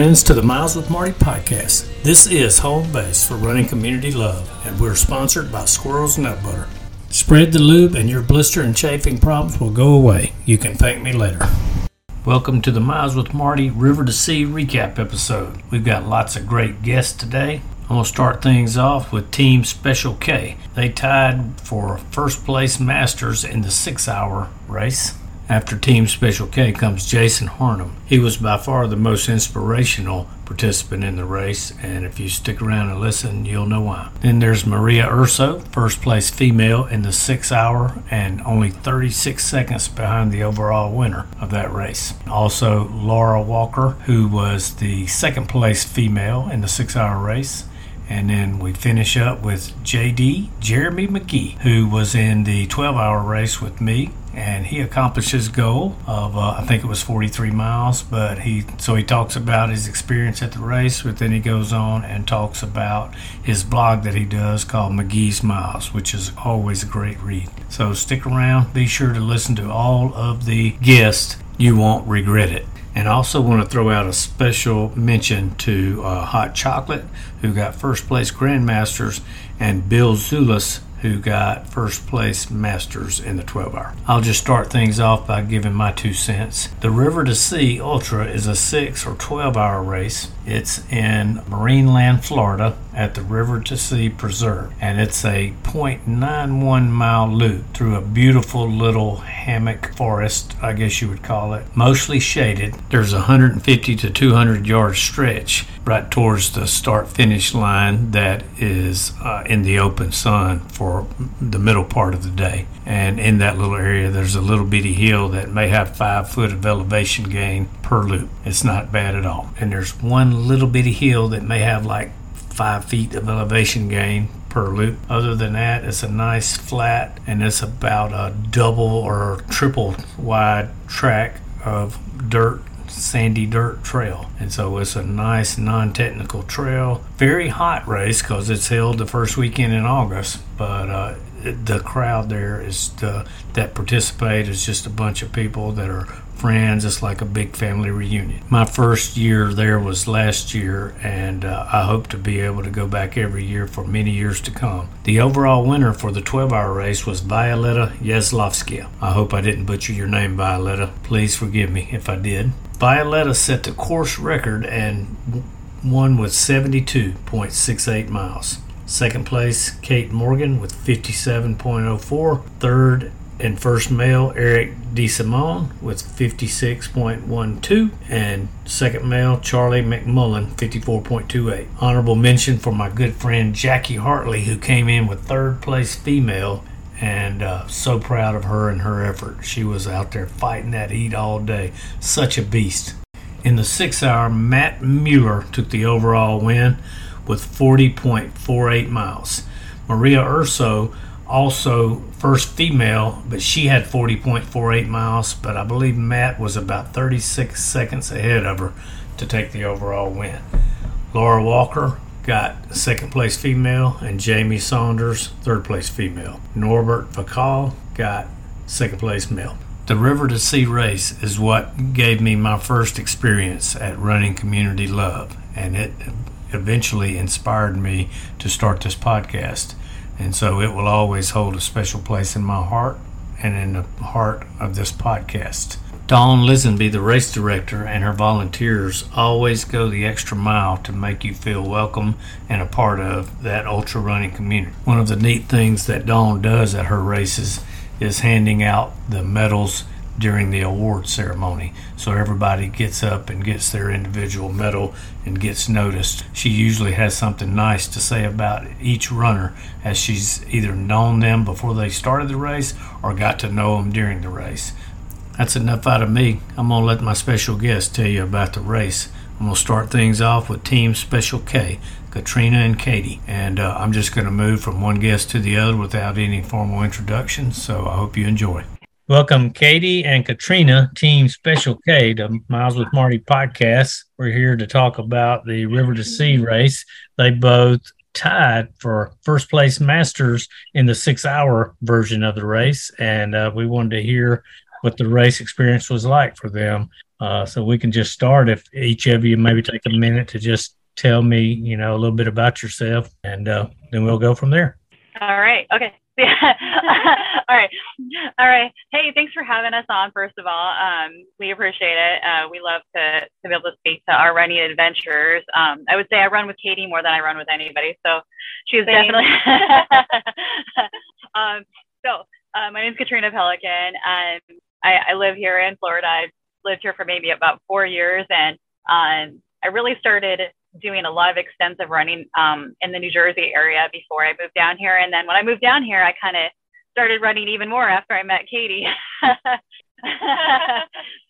Friends, to the Miles with Marty podcast. This is home base for running community love, and we're sponsored by Squirrel's Nut Butter. Spread the lube, and your blister and chafing problems will go away. You can thank me later. Welcome to the Miles with Marty River to Sea recap episode. We've got lots of great guests today. I'm going to start things off with Team Special K. They tied for first place Masters in the six hour race. After Team Special K comes Jason Harnum. He was by far the most inspirational participant in the race, and if you stick around and listen, you'll know why. Then there's Maria Urso, first place female in the six hour and only 36 seconds behind the overall winner of that race. Also, Laura Walker, who was the second place female in the six hour race. And then we finish up with JD Jeremi McGee, who was in the 12 hour race with me and he accomplished his goal of uh, I think it was 43 miles. But he so he talks about his experience at the race, but then he goes on and talks about his blog that he does called McGee's Miles, which is always a great read. So stick around. Be sure to listen to all of the guests. You won't regret it. And also want to throw out a special mention to uh, Hot Chocolate, who got first place Grandmasters, and Bill Zulis, who got first place Masters in the 12 hour. I'll just start things off by giving my two cents. The River to Sea Ultra is a 6 or 12 hour race. It's in Marineland, Florida at the River to Sea Preserve, and it's a 0.91 mile loop through a beautiful little hammock forest, I guess you would call it, mostly shaded. There's a 150 to 200 yard stretch right towards the start finish line that is uh, in the open sun for the middle part of the day. And in that little area, there's a little bitty hill that may have five foot of elevation gain per loop. It's not bad at all. And there's one little bitty hill that may have like five feet of elevation gain per loop. Other than that, it's a nice flat and it's about a double or triple wide track of dirt sandy dirt trail. And so it's a nice non technical trail. Very hot race because it's held the first weekend in August, but uh, the crowd there is the, that participate is just a bunch of people that are friends. It's like a big family reunion. My first year there was last year, and uh, I hope to be able to go back every year for many years to come. The overall winner for the 12 hour race was Violetta Yeslovskia. I hope I didn't butcher your name, Violetta. Please forgive me if I did. Violetta set the course record and won with 72.68 miles. Second place, Kate Morgan with 57.04. Third and first male, Eric DeSimone with 56.12. And second male, Charlie McMullen, 54.28. Honorable mention for my good friend Jackie Hartley, who came in with third place female. And uh, so proud of her and her effort. She was out there fighting that heat all day. Such a beast. In the six hour, Matt Mueller took the overall win with 40.48 miles. Maria Urso also first female, but she had 40.48 miles. But I believe Matt was about 36 seconds ahead of her to take the overall win. Laura Walker got second place female, and Jamie Saunders third place female. Norbert Fakal got second place male. The River to Sea race is what gave me my first experience at running community love, and it eventually inspired me to start this podcast. And so it will always hold a special place in my heart and in the heart of this podcast. Dawn Lisenby, the race director, and her volunteers always go the extra mile to make you feel welcome and a part of that ultra running community. One of the neat things that Dawn does at her races is handing out the medals during the award ceremony. So everybody gets up and gets their individual medal and gets noticed. She usually has something nice to say about each runner as she's either known them before they started the race or got to know them during the race. That's enough out of me. I'm going to let my special guest tell you about the race. I'm going to start things off with Team Special K, Katrina and Katy. And uh, I'm just going to move from one guest to the other without any formal introduction, So I hope you enjoy. Welcome, Katy and Katrina, Team Special K, to Miles with Marty podcast. We're here to talk about the River to Sea race. They both tied for first place masters in the six hour version of the race. And uh, we wanted to hear what the race experience was like for them. Uh, so we can just start if each of you maybe take a minute to just tell me, you know, a little bit about yourself, and uh, then we'll go from there. All right. Okay. all right. All right. Hey, thanks for having us on, first of all. Um, we appreciate it. Uh, we love to, to be able to speak to our running adventures. Um, I would say I run with Katy more than I run with anybody. So she's definitely. um, so uh, my name is Katrina Pelican. and I, I live here in Florida. I've lived here for maybe about four years. And um, I really started doing a lot of extensive running um, in the New Jersey area before I moved down here. And then when I moved down here, I kind of started running even more after I met Katy.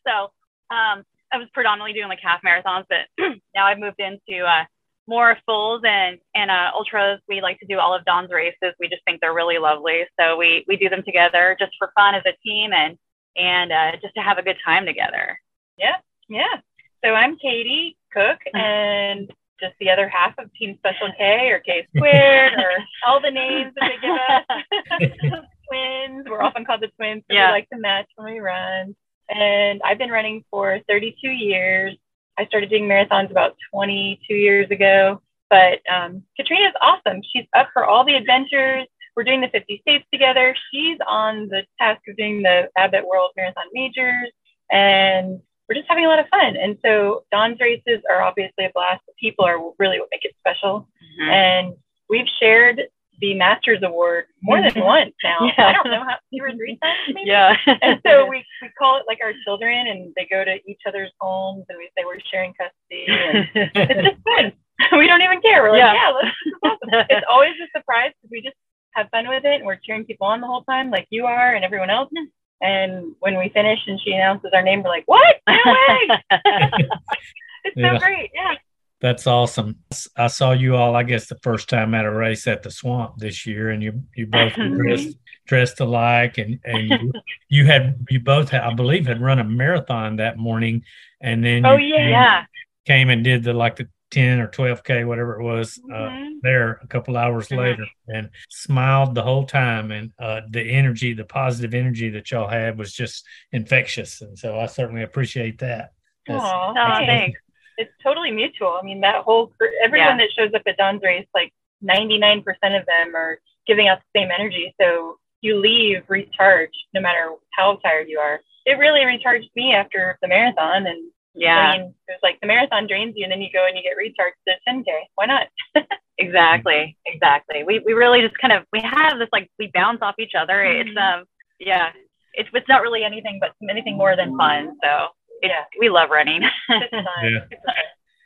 so um, I was predominantly doing like half marathons, but now I've moved into uh, more fulls and and uh, ultras. We like to do all of Dawn's races. We just think they're really lovely, so we we do them together just for fun as a team and and uh, just to have a good time together. Yeah, yeah. So I'm Katy Cook and just the other half of Team Special K or K squared or all the names that they give us. twins. We're often called the twins. So yeah. We like to match when we run. And I've been running for 32 years. I started doing marathons about 22 years ago. But um, Katrina's awesome. She's up for all the adventures. We're doing the 50 states together. She's on the task of doing the Abbott World Marathon Majors. And we're just having a lot of fun. And so Dawn's races are obviously a blast. The people are really what make it special. Mm-hmm. And we've shared the Masters Award more than mm-hmm. once now. Yeah. I don't know how two or three times maybe. Yeah. and so we, we call it like our children and they go to each other's homes and we say we're sharing custody and it's just fun. we don't even care. We're like, yeah, yeah let's, awesome. it's always a surprise because we just have fun with it and we're cheering people on the whole time like you are and everyone else. And when we finish and she announces our name, we're like, what? No way. it's yeah. so great. Yeah. That's awesome. I saw you all, I guess, the first time at a race at the swamp this year, and you you both mm-hmm. dressed dressed alike, and and you, you had you both had, I believe had run a marathon that morning, and then oh yeah, came, yeah, came and did the like the 10 or 12k whatever it was uh, mm-hmm. there a couple hours mm-hmm. later and smiled the whole time. And uh, the energy the positive energy that y'all had was just infectious. And so i certainly appreciate that. That's, Aww, that's thanks. it's totally mutual. I mean that whole everyone yeah. that shows up at Dawn's race like 99% of them are giving out the same energy. So you leave recharged no matter how tired you are. It really recharged me after the marathon and yeah. I mean, it's like the marathon drains you and then you go and you get recharged to 10K. Why not? exactly. Exactly. We, we really just kind of, we have this like, we bounce off each other. Mm-hmm. It's, um, yeah, it's, it's not really anything but anything more than fun. So yeah, we love running. yeah.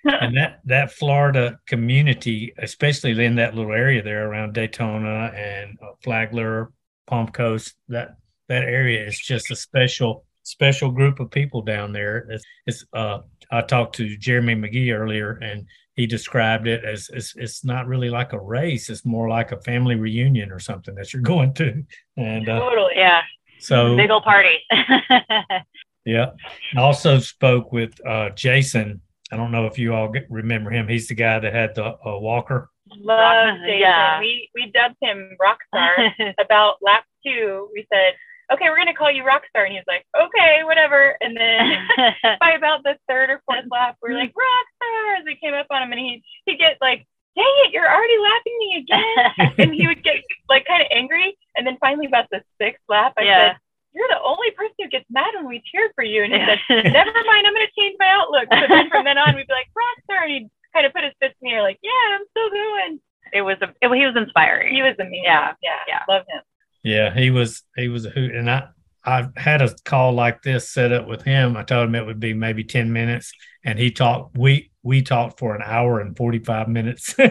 and that that Florida community, especially in that little area there around Daytona and uh, Flagler, Palm Coast, that that area is just a special special group of people down there. It's, it's uh, I talked to Jeremi McGee earlier, and he described it as it's, it's not really like a race; it's more like a family reunion or something that you're going to. And uh, totally, yeah. So big old party. yeah. I also spoke with uh, Jason. I don't know if you all get, remember him. He's the guy that had the uh, walker. Love Jason. Yeah. We we dubbed him Rockstar. About lap two, we said okay, we're gonna call you Rockstar, and he was like, okay, whatever. And then by about the third or fourth lap, we are like Rockstar as we came up on him, and he he'd get like, dang it, you're already laughing me again, and he would get like kind of angry. And then finally, about the sixth lap, I yeah. said. You're the only person who gets mad when we cheer for you. And he said, Never mind, I'm going to change my outlook. So then from then on, we'd be like, Rockstar. And he'd kind of put his fist in the air, like, Yeah, I'm still going. It was, a, it, he was inspiring. He was amazing. Yeah. Yeah. yeah. Love him. Yeah, he was he was a hoot, and I I had a call like this set up with him. I told him it would be maybe ten minutes, and he talked. We we talked for an hour and forty five minutes. oh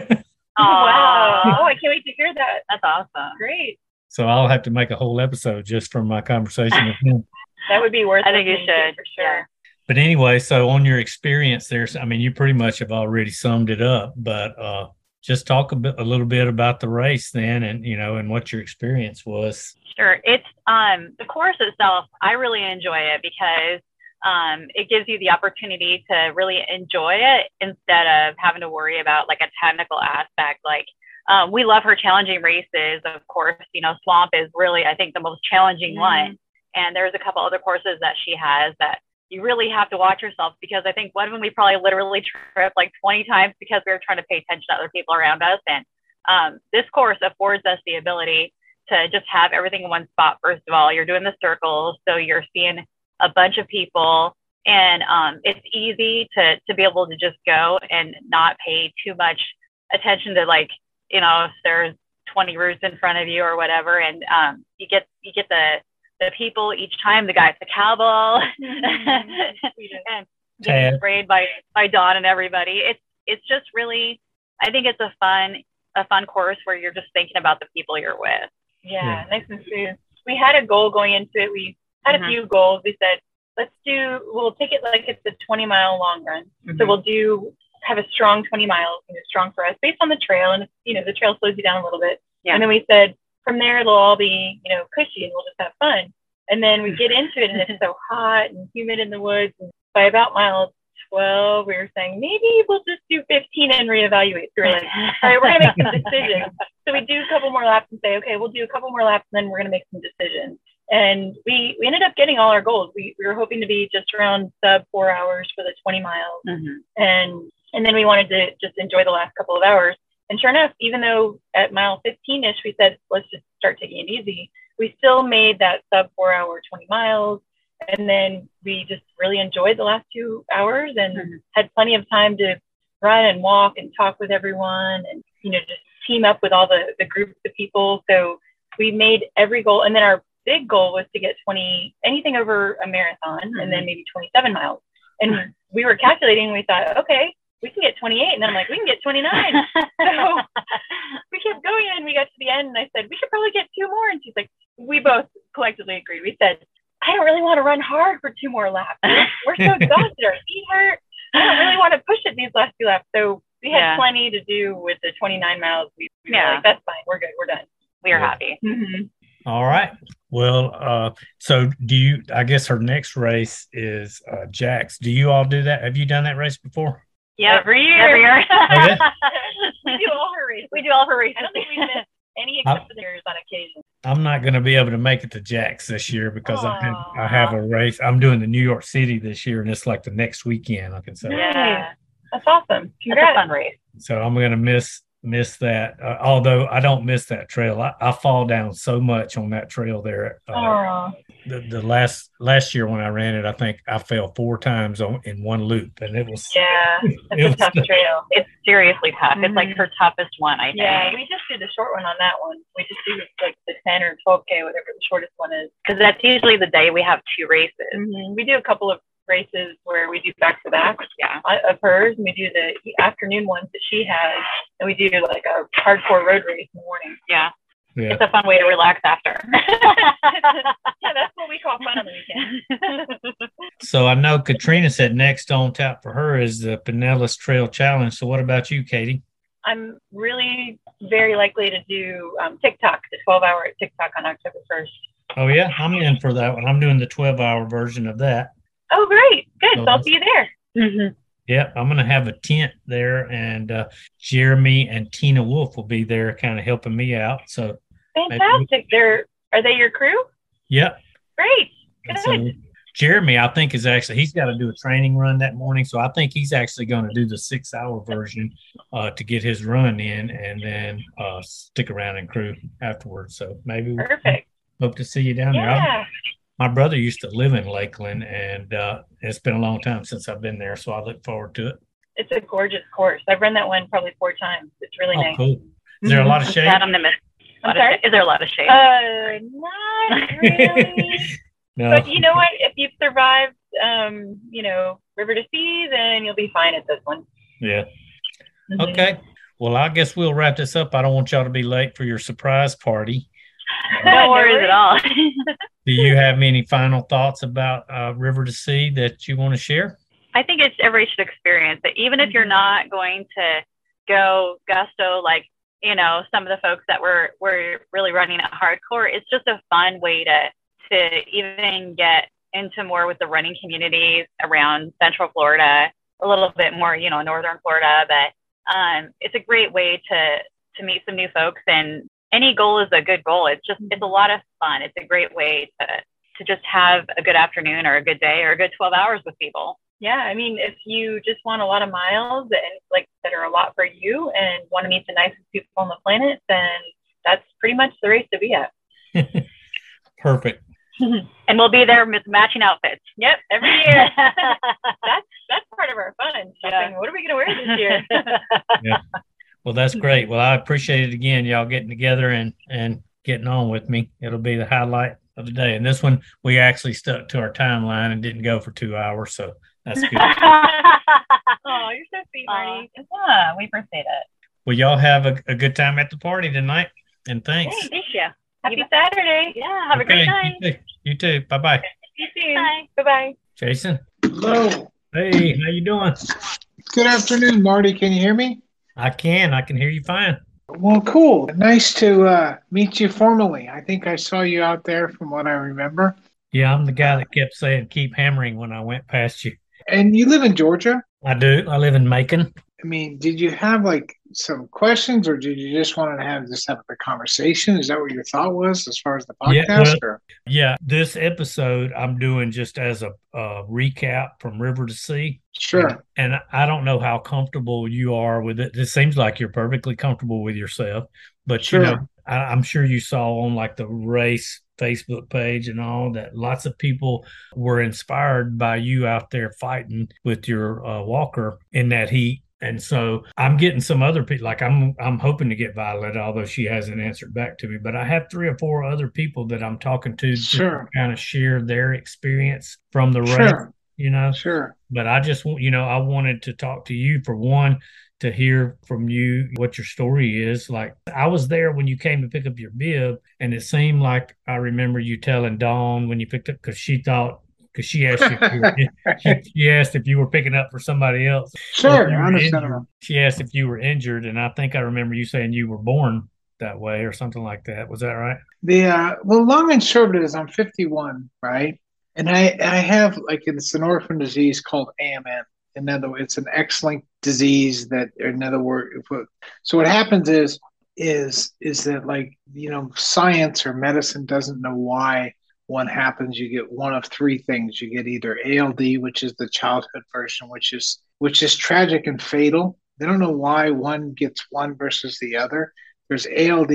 wow! Oh, I can't wait to hear that. That's awesome. Great. So I'll have to make a whole episode just from my conversation with him. that would be worth. It. I think you should for sure. Yeah. But anyway, so on your experience there, I mean, you pretty much have already summed it up. But uh, just talk a bit a little bit about the race then and you know and what your experience was. Sure. It's um the course itself i really enjoy it because um, it gives you the opportunity to really enjoy it instead of having to worry about like a technical aspect. Like um, we love her challenging races of course you know swamp is really i think the most challenging mm-hmm. one. And there's a couple other courses that she has that you really have to watch yourself because I think one of them we probably literally tripped like 20 times because we were trying to pay attention to other people around us. And um, this course affords us the ability to just have everything in one spot. First of all, you're doing the circles, so you're seeing a bunch of people, and um, it's easy to to be able to just go and not pay too much attention to like you know if there's 20 routes in front of you or whatever, and um, you get you get the the people each time. The guy at the cowbell mm-hmm. and getting sprayed by by Dawn and everybody. It's it's just really. I think it's a fun a fun course where you're just thinking about the people you're with. Yeah, yeah. nice and smooth. We had a goal going into it. We had mm-hmm. a few goals. We said, let's do, we'll take it like it's a 20 mile long run. Mm-hmm. So we'll do, have a strong 20 miles, you know, strong for us based on the trail. And, you know, the trail slows you down a little bit. Yeah. And then we said, from there, it'll all be, you know, cushy and we'll just have fun. And then we get into it and it's so hot and humid in the woods. And by about mile 12, we were saying maybe we'll just do 15 and reevaluate. So we're like, all right, we're going to make some decisions. So we do a couple more laps and say, okay, we'll do a couple more laps and then we're going to make some decisions. And we, we ended up getting all our goals. We, we were hoping to be just around sub four hours for the 20 miles. Mm-hmm. And, and then we wanted to just enjoy the last couple of hours. And sure enough, even though at mile 15 ish, we said, let's just start taking it easy, we still made that sub four hour 20 miles and then we just really enjoyed the last two hours and mm-hmm. had plenty of time to run and walk and talk with everyone and you know just team up with all the the groups of people so we made every goal and then our big goal was to get 20 anything over a marathon mm-hmm. and then mm-hmm. maybe 27 miles and mm-hmm. we were calculating we thought okay we can get 28 and then i'm like we can get 29 so we kept going and we got to the end and i said we should probably get two more and she's like we both collectively agreed we said I don't really want to run hard for two more laps. We're, we're so exhausted. Our feet hurt. I don't really want to push it these last two laps. So we had yeah. plenty to do with the 29 miles. We, we yeah. Like, that's fine. We're good. We're done. We are yeah. happy. Mm-hmm. All right. Well, uh, so do you? I guess her next race is uh, Jax. Do you all do that? Have you done that race before? Yeah, every year. Every year. oh, yeah? we do all her races. We do all her races. I don't think we missed any except for theirs on occasion. I'm not going to be able to make it to Jax this year because I have, I have a race. I'm doing the New York City this year, and it's like the next weekend. I can say. Yeah, that's awesome. Congrats. That's a fun race. So I'm going to miss miss that. Uh, although I don't miss that trail, I, I, fall down so much on that trail there. Uh, the, the last last year when I ran it, I think I fell four times on, in one loop, and it was yeah, it's it a was, tough trail. It's seriously tough. Mm-hmm. It's like mm-hmm. her toughest one, I think. Yeah, we just did the short one on that one. We just do like the ten or twelve k, whatever the shortest one is, because that's usually the day we have two races. Mm-hmm. We do a couple of races where we do back to back yeah. of hers and we do the afternoon ones that she has and we do like a hardcore road race in the morning. Yeah. Yeah. It's a fun way to relax after. yeah, that's what we call fun on the weekend. so I know Katrina said next on tap for her is the Pinellas Trail Challenge. So what about you, Katy? I'm really very likely to do um, TikTok, the 12 hour TikTok on October 1st. Oh yeah, I'm in for that one. I'm doing the 12 hour version of that. Oh, great. Good. So, so I'll see you there. Mm-hmm. Yeah, I'm going to have a tent there, and uh, Jeremy and Tina Wolf will be there, kind of helping me out. So fantastic! They're are they your crew? Yep. Great. Good. So, Jeremy, I think is actually he's got to do a training run that morning, so I think he's actually going to do the six hour version uh, to get his run in, and then uh, stick around and crew afterwards. So maybe perfect. Hope to see you down yeah. there my brother used to live in Lakeland, and uh, it's been a long time since I've been there, so I look forward to it. It's a gorgeous course. I've run that one probably four times. It's really oh, nice. Cool. Is there a lot of shade? I'm the miss. Sorry? Is there a lot of shade? Uh, not really. no. But you know what? If you've survived, um, you know, River to Sea, then you'll be fine at this one. Yeah. Mm-hmm. Okay. Well, I guess we'll wrap this up. I don't want y'all to be late for your surprise party. no worries at all. Do you have any final thoughts about uh, River to Sea that you want to share? I think it's everybody should experience it, even if you're not going to go gusto like you know some of the folks that were were really running it hardcore. It's just a fun way to to even get into more with the running communities around Central Florida, a little bit more you know Northern Florida, but um, it's a great way to to meet some new folks and any goal is a good goal. It's just it's a mm-hmm. lot of fun. It's a great way to to just have a good afternoon or a good day or a good 12 hours with people. Yeah, I mean, if you just want a lot of miles and like that are a lot for you and want to meet the nicest people on the planet, then that's pretty much the race to be at. Perfect. and we'll be there with matching outfits. Yep, every year. that's that's part of our fun. Shopping. Yeah. What are we gonna wear this year? yeah. Well, that's great. Well, I appreciate it again, y'all getting together and and getting on with me. It'll be the highlight of the day. And this one, we actually stuck to our timeline and didn't go for two hours, so that's good. oh, you're so sweet, Marty. Uh, yeah, we appreciate it. Well, y'all have a, a good time at the party tonight, and thanks. Hey, thank you. Happy Saturday. Yeah, have okay, a great time. You too. You too. Bye bye. See you soon. Bye. Bye bye. Jason. Hello. Hey, how you doing? Good afternoon, Marty. Can you hear me? I can. I can hear you fine. Well, cool. Nice to uh, meet you formally. I think I saw you out there from what I remember. Yeah, I'm the guy that kept saying keep hammering when I went past you. And you live in Georgia? I do. I live in Macon. I mean, did you have like some questions, or did you just want to have just have a conversation? Is that what your thought was as far as the podcast? Yeah, well, yeah this episode I'm doing just as a, a, recap from River to Sea. Sure. And, and I don't know how comfortable you are with it. It seems like you're perfectly comfortable with yourself, but sure. you know, I, I'm sure you saw on like the race Facebook page and all that lots of people were inspired by you out there fighting with your uh, walker in that heat and so I'm getting some other people, like I'm I'm hoping to get Violet, although she hasn't answered back to me. But I have three or four other people that I'm talking to sure. to kind of share their experience from the race. Sure. You know, sure. But I just want, you know, I wanted to talk to you for one to hear from you what your story is. Like I was there when you came to pick up your bib, and it seemed like I remember you telling Dawn when you picked up because she thought because she asked if you were, she, she, asked if you were picking up for somebody else. Sure, I injured, she asked if you were injured, and I think I remember you saying you were born that way or something like that. Was that right? The uh, well, long and short of it is I'm 51, right? And I I have like it's an orphan disease called AMN. In other words, it's an X-linked disease that, in other words, so what happens is is is that like you know science or medicine doesn't know why one happens, you get one of three things. You get either ALD, which is the childhood version, which is which is tragic and fatal. They don't know why one gets one versus the other. There's ALD,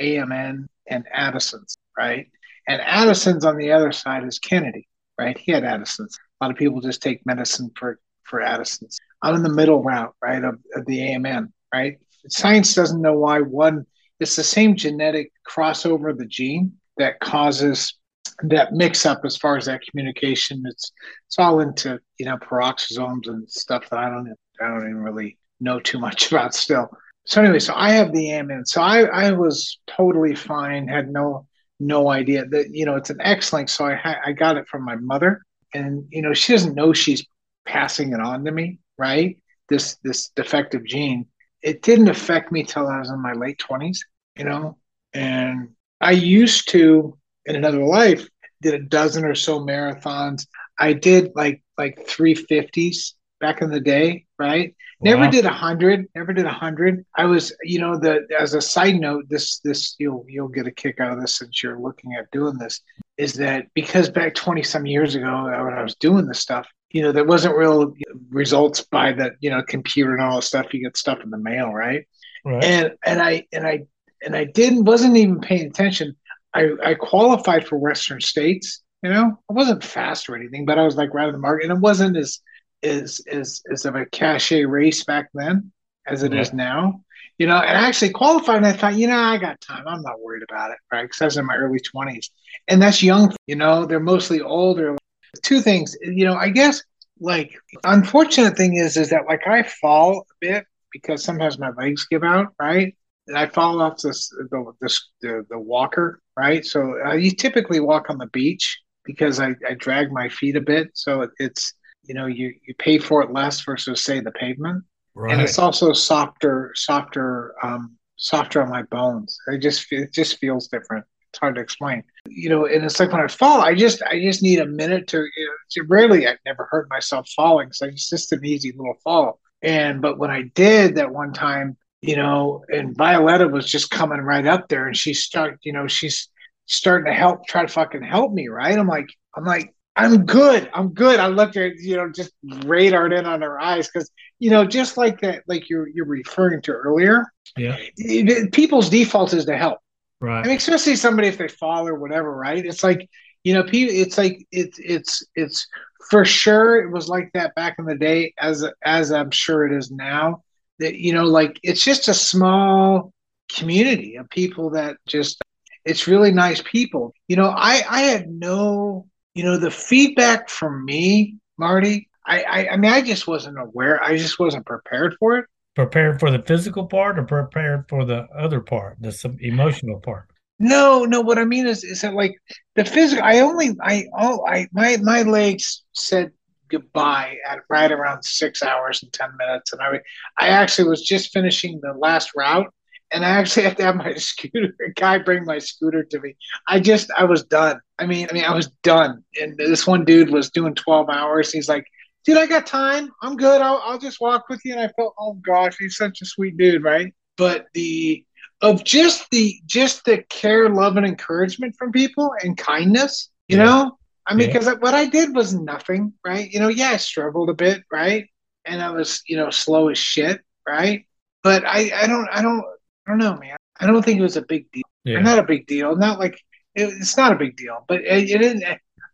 AMN, and Addison's, right? And Addison's on the other side is Kennedy, right? He had Addison's. A lot of people just take medicine for for Addison's. I'm in the middle route, right, of, of the AMN, right? Science doesn't know why one. It's the same genetic crossover of the gene that causes that mix up as far as that communication. It's it's all into you know peroxisomes and stuff that I don't I don't even really know too much about still. So anyway, so I have the AMN. So I I was totally fine. Had no no idea that you know it's an X link. So I I got it from my mother, and you know she doesn't know she's passing it on to me, right? This this defective gene. It didn't affect me till I was in my late twenties, you know, and I used to in another life did a dozen or so marathons. I did like like 350s back in the day, right? Wow. Never did a hundred, never did a hundred. I was, you know, the as a side note, this this you'll you'll get a kick out of this since you're looking at doing this, is that because back 20 some years ago uh, when I was doing this stuff, you know, there wasn't real results by the, you know, computer and all the stuff. You get stuff in the mail, right? right. And and I and I and I didn't wasn't even paying attention I, I qualified for Western States. You know, I wasn't fast or anything, but I was like right in the market, and it wasn't as as as as of a cachet race back then as it yeah. is now. You know, and I actually qualified, and I thought, you know, I got time. I'm not worried about it, right? Because I was in my early 20s, and that's young. You know, they're mostly older. Two things, you know, I guess like unfortunate thing is is that like I fall a bit because sometimes my legs give out, right? And I fall off this the this the, the walker right? So uh, you typically walk on the beach because I, I drag my feet a bit. So it, it's, you know, you, you pay for it less versus say the pavement. Right. And it's also softer, softer, um, softer on my bones. I just, it just feels different. It's hard to explain, you know, and it's like when I fall, I just, I just need a minute to, you know, to rarely, I've never hurt myself falling. So it's just an easy little fall. And, but when I did that one time, you know, and Violetta was just coming right up there and she started, you know, she's starting to help, try to fucking help me, right? I'm like, I'm like, I'm good. I'm good. I looked at you know just radared in on her eyes because you know just like that, like you're you're referring to earlier. Yeah. it- people's default is to help. Right. I mean, especially somebody if they fall or whatever, right? It's like you know, people. It's like it's it's it's for sure. It was like that back in the day, as as I'm sure it is now. That you know, like it's just a small community of people that just it's really nice people. You know, I I had no, you know, the feedback from me, Marty. I, I I mean, I just wasn't aware. I just wasn't prepared for it. prepared for the physical part or prepared for the other part, the emotional part? No, no. What I mean is, is that like the physical? I only, I, oh, I, my, my legs said goodbye at right around six hours and ten minutes, and I, I actually was just finishing the last route, and I actually had to have my scooter, a guy bring my scooter to me. I just, I was done. I mean, I mean, I was done. And this one dude was doing twelve hours. He's like, dude, I got time. I'm good. I'll, I'll just walk with you. And I felt, oh gosh, he's such a sweet dude, right? But the of just the just the care, love, and encouragement from people and kindness, you Yeah. know. I mean, Yeah. because what I did was nothing, right? You know, yeah, I struggled a bit, right? And I was, you know, slow as shit, right? But I, I don't, I don't, I don't know, man. I don't think it was a big deal. Yeah. Not a big deal. Not like it, it's not a big deal, but it, it didn't.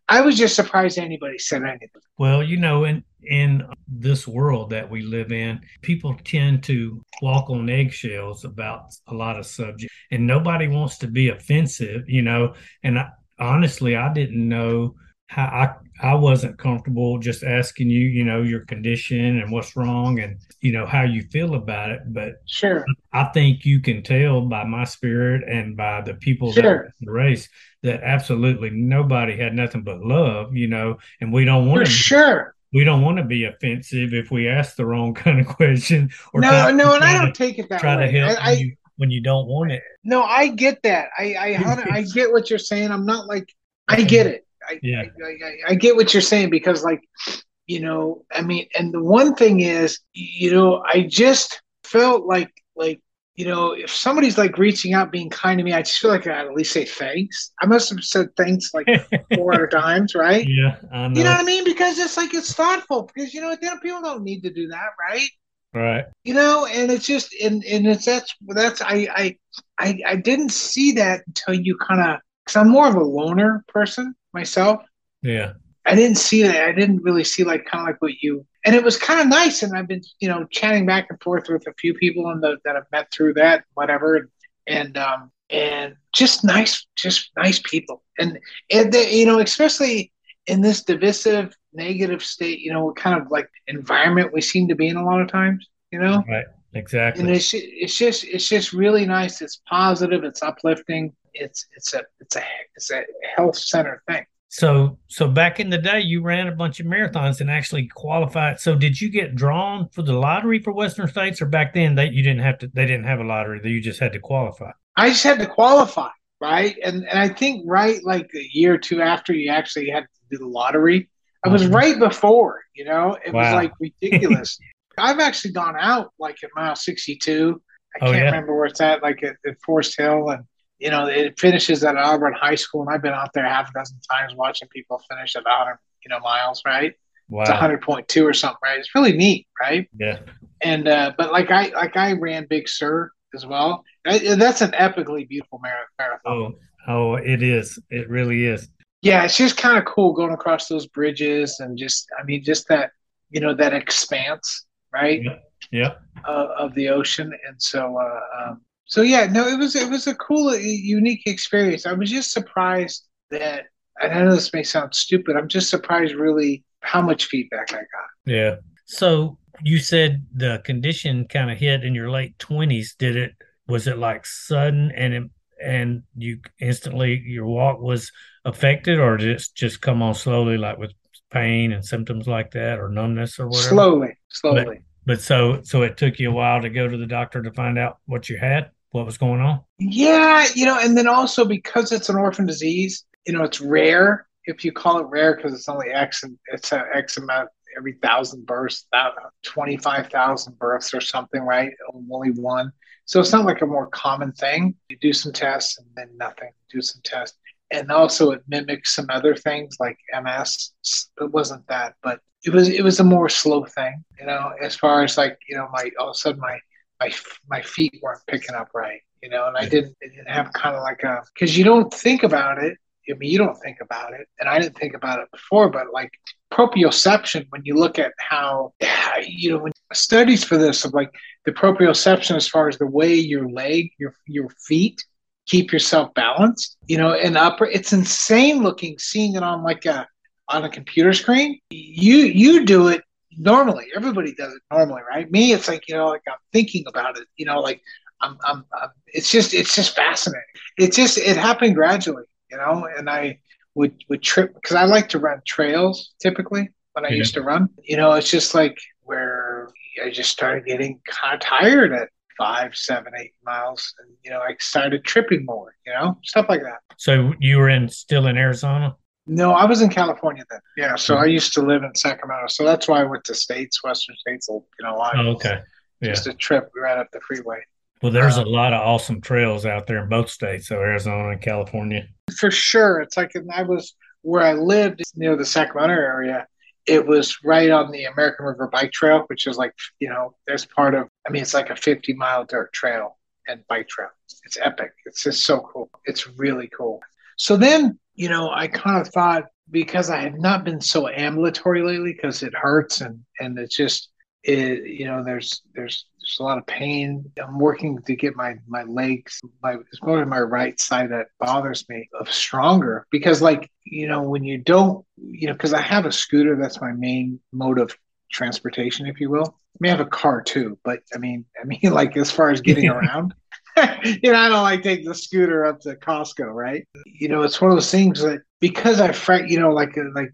I was just surprised anybody said anything. Well, you know, in in this world that we live in, people tend to walk on eggshells about a lot of subjects, and nobody wants to be offensive, you know. And I, honestly, I didn't know how I I wasn't comfortable just asking you, you know, your condition and what's wrong, and you know how you feel about it. But Sure, I think you can tell by my spirit and by the people that Sure. were in the race that absolutely nobody had nothing but love, you know, and we don't want for to sure. we don't want to be offensive if we ask the wrong kind of question or No, no, and I don't to, take it that try to way. help I, I, you when you don't want it. No, I get that. I I I get what you're saying. I'm not like I get it. I, Yeah. I, I, I get what you're saying because like you know, I mean, and the one thing is, you know, I just felt like like you know, if somebody's like reaching out, being kind to me, I just feel like I'd at least say thanks. I must have said thanks like four other times, right? yeah, know. You know what I mean? Because it's like it's thoughtful. Because you know, then people don't need to do that, right? Right. you know and it's just and and it's that's that's i i i, I didn't see that until you kind of because i'm more of a loner person myself Yeah. i didn't see that i didn't really see like kind of like what you and it was kind of nice and i've been you know chatting back and forth with a few people in the, that i've met through that whatever and, and um and just nice just nice people and and they, you know especially in this divisive negative state you know what kind of like environment we seem to be in a lot of times you know Right. Exactly. and it's it's just it's just really nice. It's positive. It's uplifting. It's it's a it's a it's a health center thing. So, so back in the day, you ran a bunch of marathons and actually qualified. So, did you get drawn for the lottery for Western States, or back then they you didn't have to? They didn't have a lottery; that you just had to qualify. I just had to qualify, right? And and I think right like a year or two after you actually had to do the lottery. I was right before, you know. It was like ridiculous. I've actually gone out like at mile sixty two. I Oh, can't yeah? remember where it's at, like at, at Forest Hill, and you know it finishes at Auburn High School, and I've been out there half a dozen times watching people finish at hundred, you know, miles, right? Wow. It's hundred point two or something, right? It's really neat, right? Yeah. and uh, but like I like I ran Big Sur as well. I, that's an epically beautiful mar- marathon. Oh, oh, it is. It really is. Yeah, it's just kind of cool going across those bridges and just I mean just that you know that expanse right Yeah. Yeah. uh, of the ocean, and so uh, um, so yeah, no, it was it was a cool, uh, unique experience. I was just surprised that, and I know this may sound stupid. I'm just surprised really how much feedback I got. Yeah. So you said the condition kind of hit in your late twenties. Did it? Was it like sudden and it, and you instantly your walk was affected, or did it just come on slowly, like with pain and symptoms like that, or numbness or whatever? Slowly, slowly. But so so it took you a while to go to the doctor to find out what you had, what was going on. Yeah, you know, and then also because it's an orphan disease, you know, it's rare. If you call it rare because it's only X and it's a X amount, every thousand births, about 25,000 births or something, right? Only one. So it's not like a more common thing. You do some tests and then nothing, do some tests. And also it mimics some other things like MS. It wasn't that, but it was it was a more slow thing, you know, as far as like, you know, my all of a sudden my my my feet weren't picking up right, you know, and I didn't, I didn't have kind of like a because you don't think about it. I mean, you don't think about it, and I didn't think about it before, but like proprioception, when you look at how, you know, when studies for this of like the proprioception as far as the way your leg, your your feet keep yourself balanced, you know, and upper, it's insane looking seeing it on like a on a computer screen. You you do it normally. Everybody does it normally, right? Me, it's like you know, like I'm thinking about it. You know, like I'm, I'm, I'm it's just it's just fascinating. It just it happened gradually, you know, and I would would trip because I like to run trails typically when I yeah. used to run. You know, it's just like where I just started getting kind of tired at five, seven, eight miles, and you know, I started tripping more. You know, stuff like that. So you were in still in Arizona. No, I was in California then. Yeah, so. I used to live in Sacramento, so that's why I went to states, Western states. You know, a lot. Oh, okay. Yeah. Just a trip right up the freeway. Well, there's um, a lot of awesome trails out there in both states, so Arizona and California. For sure, it's like I was where I lived near the Sacramento area. It was right on the American River Bike Trail, which is like you know, there's part of. I mean, it's like a 50 mile dirt trail and bike trail. It's epic. It's just so cool. It's really cool. So then, you know, I kind of thought because I had not been so ambulatory lately because it hurts and and it's just it you know there's there's there's a lot of pain. I'm working to get my my legs my it's more my right side that bothers me of stronger because like you know when you don't you know because I have a scooter that's my main mode of transportation if you will. I may have a car too, but I mean I mean like as far as getting around you know, I don't like take the scooter up to Costco, right? You know, it's one of those things that because I fra- you know, like uh, like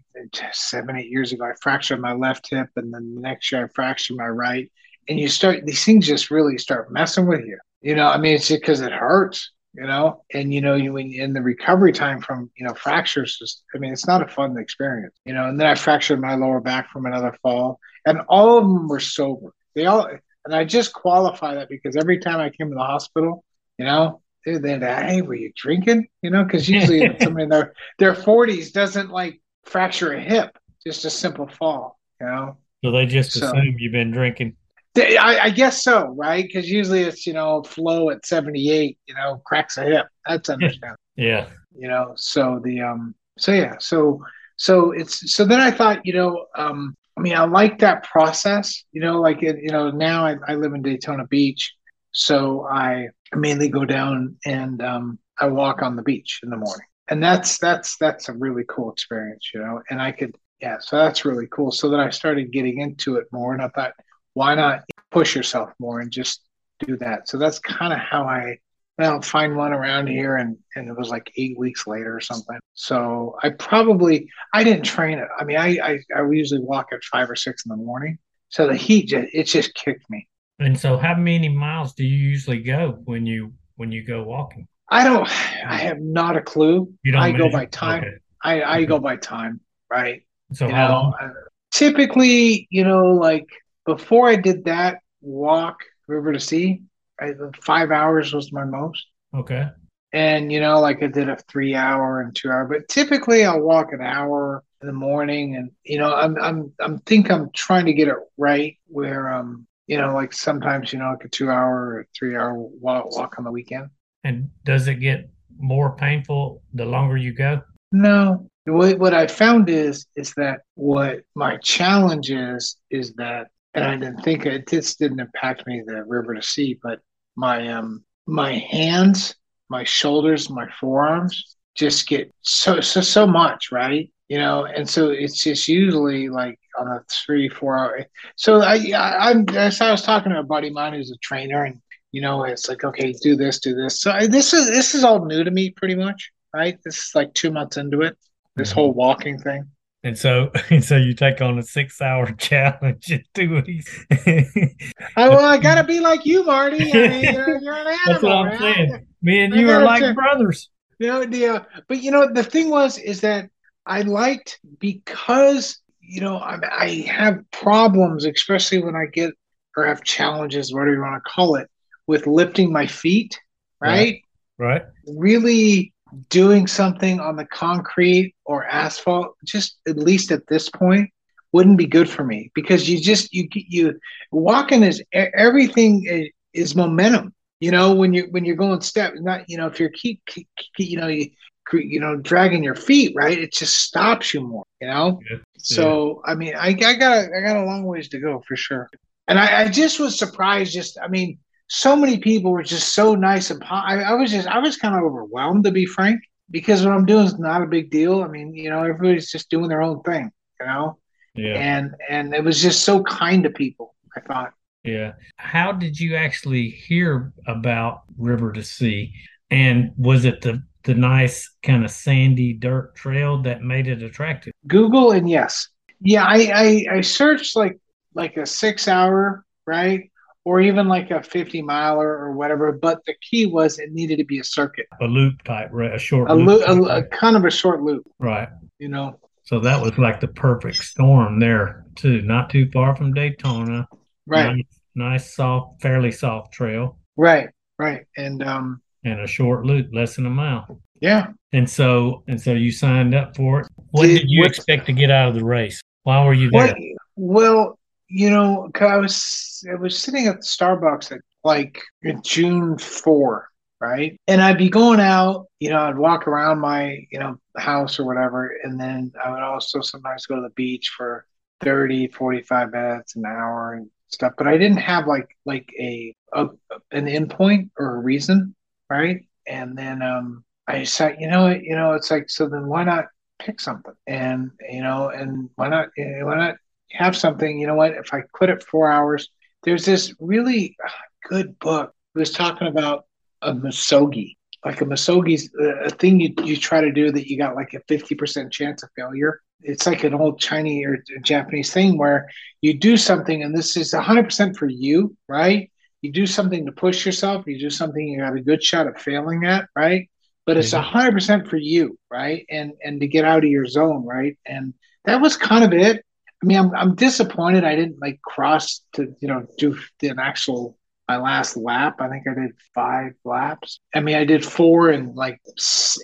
seven eight years ago, I fractured my left hip, and then the next year I fractured my right, and you start these things just really start messing with you. You know, I mean, it's because it hurts. You know, and you know, you when in the recovery time from you know fractures, just, I mean, it's not a fun experience. You know, and then I fractured my lower back from another fall, and all of them were sober. They all and I just qualify that because every time I came to the hospital, you know, they're then, hey, were you drinking? You know, because usually somebody in their their forties doesn't like fracture a hip, just a simple fall. You know. So they just so, assume you've been drinking. They, I, I, guess so, right? Because usually it's you know flow at seventy eight, you know, cracks a hip. That's understandable. yeah. You know, so the um, so yeah, so so it's so then I thought, you know, um, I mean, I like that process. You know, like it, you know, now I, I live in Daytona Beach, so I mainly go down and um, I walk on the beach in the morning, and that's that's that's a really cool experience, you know. And I could, yeah, so that's really cool. So then I started getting into it more, and I thought, why not push yourself more and just do that? So that's kind of how I well, find one around here, and and it was like eight weeks later or something. So I probably I didn't train it. I mean, I I, I usually walk at five or six in the morning, so the heat just it just kicked me. And so, how many miles do you usually go when you when you go walking? I don't. I have not a clue. You don't. I measure? go by time. Okay. I I okay. go by time, right? So you how know, long? Uh, typically, you know, like before I did that walk river to sea, I, five hours was my most. Okay. And you know, like I did a three hour and two hour, but typically I'll walk an hour in the morning, and you know, I'm I'm I'm think I'm trying to get it right where um you know, like sometimes you know, like a two hour or three hour walk, walk on the weekend. And does it get more painful the longer you go? No. What, what I found is is that what my challenge is is that and I didn't think it just didn't impact me the river to sea, but my um my hands, my shoulders, my forearms just get so so so much, right? You know, and so it's just usually like on a three four hour. So I, I I'm as I was talking to a buddy of mine who's a trainer, and you know, it's like okay, do this, do this. So I, this is this is all new to me, pretty much, right? This is like two months into it, this mm-hmm. whole walking thing. And so, and so you take on a six-hour challenge and do it. I, well, I gotta be like you, Marty. I mean, you're, you're an animal. That's what I'm right? saying. Me and you are like to, brothers. You know, the, uh, but you know, the thing was is that I liked because you know, I, I have problems, especially when I get or have challenges, whatever you want to call it, with lifting my feet, right? Right. Really doing something on the concrete or asphalt, just at least at this point, wouldn't be good for me because you just you you walking is everything is, is momentum. You know when you when you're going step, not you know if you're keep, keep you know you you know dragging your feet right, it just stops you more. You know, yeah. so. I mean I, I got I got a long ways to go for sure. And I, I just was surprised. Just I mean, so many people were just so nice and po- I, I was just I was kind of overwhelmed to be frank because what I'm doing is not a big deal. I mean, you know, everybody's just doing their own thing, you know. Yeah. And and it was just so kind to people. I thought. Yeah. How did you actually hear about River to Sea? And was it the the nice kind of sandy dirt trail that made it attractive? Google and yes. Yeah, I, I, I searched like like a six hour, right? Or even like a 50 miler or whatever. But the key was it needed to be a circuit. A loop type, right? A short a loop. a, a, kind of a short loop. Right. You know, so that was like the perfect storm there too. Not too far from Daytona. Right. Nice, nice soft, fairly soft trail. Right. Right. And um and a short loop, less than a mile. Yeah. And so and so you signed up for it. What did, did you expect to get out of the race? Why were you there? Well, you know, I was I was sitting at Starbucks at like June four, right? And I'd be going out, you know, I'd walk around my, you know, house or whatever. And then I would also sometimes go to the beach for 30, 45 minutes, an hour and stuff. But I didn't have like, like a, a an endpoint or a reason, right? And then um, I said, you know you know, it's like, so then why not pick something? And, you know, and why not, why not have something, you know what, if I quit it four hours, there's this really good book. It was talking about a misogi, Like a misogi's a thing you, you try to do that you got like a 50% chance of failure. It's like an old Chinese or Japanese thing where you do something and this is 100% for you, right? You do something to push yourself, you do something you have a good shot of failing at, right? But it's 100% mm-hmm. for you, right? And and to get out of your zone, right? And that was kind of it. I mean, I'm, I'm disappointed I didn't like cross to, you know, do an actual my last lap. I think I did five laps. I mean, I did four and like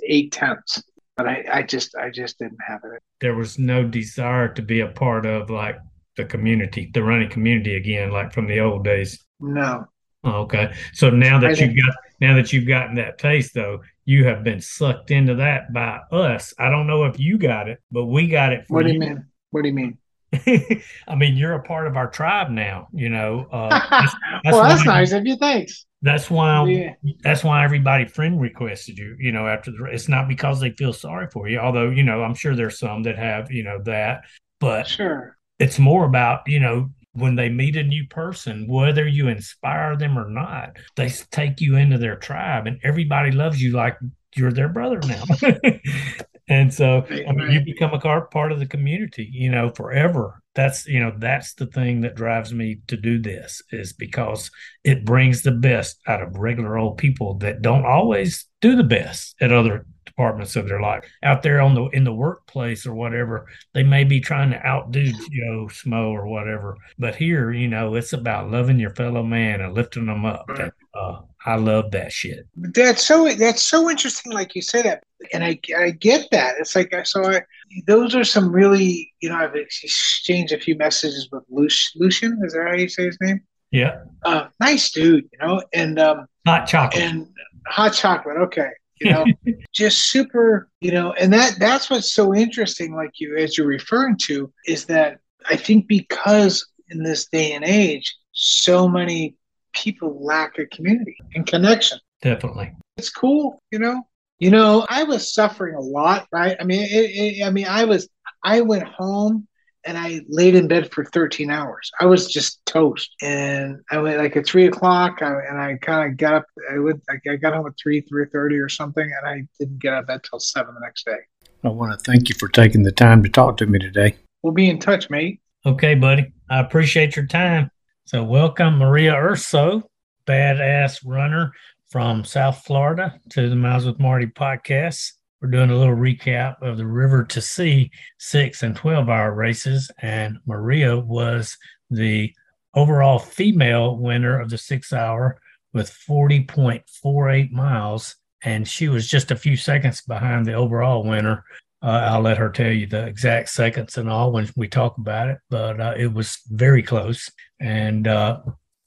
eight tenths, but I, I just, I just didn't have it. There was no desire to be a part of like the community, the running community again, like from the old days. No. Oh, okay. So now that you've got, now that you've gotten that taste though, you have been sucked into that by us. I don't know if you got it, but we got it. For you. What do you, you mean? What do you mean? I mean, you're a part of our tribe now. You know. Uh, that's, that's well, that's nice of you. Thanks. That's why. Yeah. That's why everybody friend requested you. You know, after the. It's not because they feel sorry for you, although you know I'm sure there's some that have you know that, but sure, it's more about you know when they meet a new person, whether you inspire them or not, they take you into their tribe, and everybody loves you like you're their brother now. and so I mean, you become a part of the community, you know, forever. That's you know that's the thing that drives me to do this is because it brings the best out of regular old people that don't always do the best at other departments of their life. Out there on the in the workplace or whatever, they may be trying to outdo Joe Smo or whatever. But here, you know, it's about loving your fellow man and lifting them up. Uh, I love that shit. That's so that's so interesting. Like you say that, and I I get that. It's like I so I those are some really you know I've exchanged a few messages with Lucian. Is that how you say his name? Yeah. Uh, nice dude, you know, and um, hot chocolate and hot chocolate. Okay, you know, just super, you know, and that that's what's so interesting. Like you, as you're referring to, is that I think because in this day and age, so many people lack a community and connection. Definitely. It's cool, you know. You know, I was suffering a lot, right? I mean, it, it, I mean, I was, I went home and I laid in bed for 13 hours. I was just toast. And I went like at three o'clock I, and I kind of got up, I would, I got home at three, 3.30 or something. And I didn't get out of bed till seven the next day. I want to thank you for taking the time to talk to me today. We'll be in touch, mate. Okay, buddy. I appreciate your time. So, welcome Maria Urso, badass runner from South Florida, to the Miles with Marty podcast. We're doing a little recap of the River to Sea six and 12 hour races. And Maria was the overall female winner of the six hour with 40.48 miles. And she was just a few seconds behind the overall winner. Uh, I'll let her tell you the exact seconds and all when we talk about it, but uh, it was very close. And uh,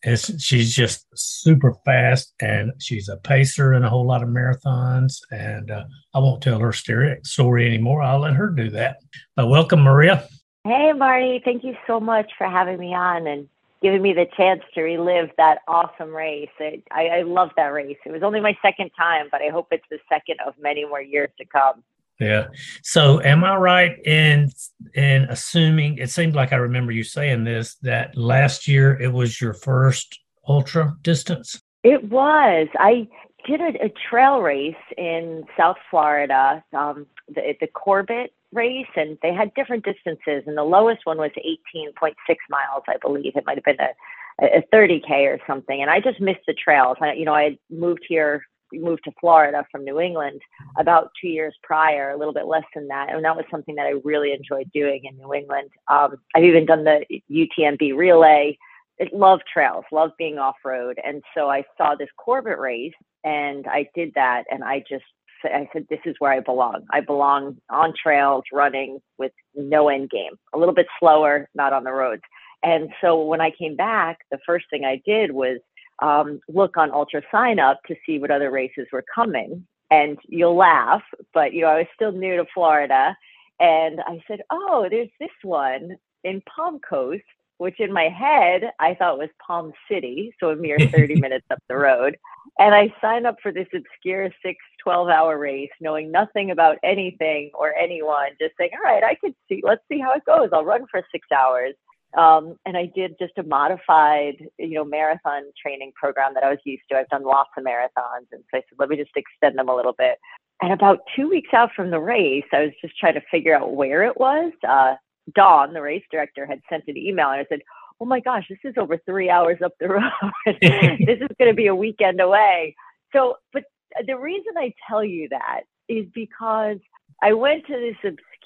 it's, she's just super fast and she's a pacer in a whole lot of marathons. And uh, I won't tell her story anymore. I'll let her do that. Uh, welcome, Maria. Hey, Marty. Thank you so much for having me on and giving me the chance to relive that awesome race. I, I love that race. It was only my second time, but I hope it's the second of many more years to come. Yeah. So, am I right in in assuming it seemed like I remember you saying this that last year it was your first ultra distance? It was. I did a, a trail race in South Florida, um, the, the Corbett race, and they had different distances, and the lowest one was 18.6 miles, I believe. It might have been a, a 30k or something, and I just missed the trails. I, you know, I moved here moved to Florida from New England about two years prior, a little bit less than that. And that was something that I really enjoyed doing in New England. Um, I've even done the UTMB relay. I love trails, love being off road. And so I saw this Corbett race and I did that. And I just, I said, this is where I belong. I belong on trails, running with no end game, a little bit slower, not on the roads. And so when I came back, the first thing I did was um, look on Ultra Sign Up to see what other races were coming. And you'll laugh, but you know, I was still new to Florida. And I said, Oh, there's this one in Palm Coast, which in my head I thought was Palm City, so a mere 30 minutes up the road. And I signed up for this obscure six, 12 hour race, knowing nothing about anything or anyone, just saying, All right, I could see, let's see how it goes. I'll run for six hours. Um, and I did just a modified, you know, marathon training program that I was used to. I've done lots of marathons, and so I said, let me just extend them a little bit. And about two weeks out from the race, I was just trying to figure out where it was. Uh, Dawn, the race director, had sent an email, and I said, "Oh my gosh, this is over three hours up the road. this is going to be a weekend away." So, but the reason I tell you that is because I went to this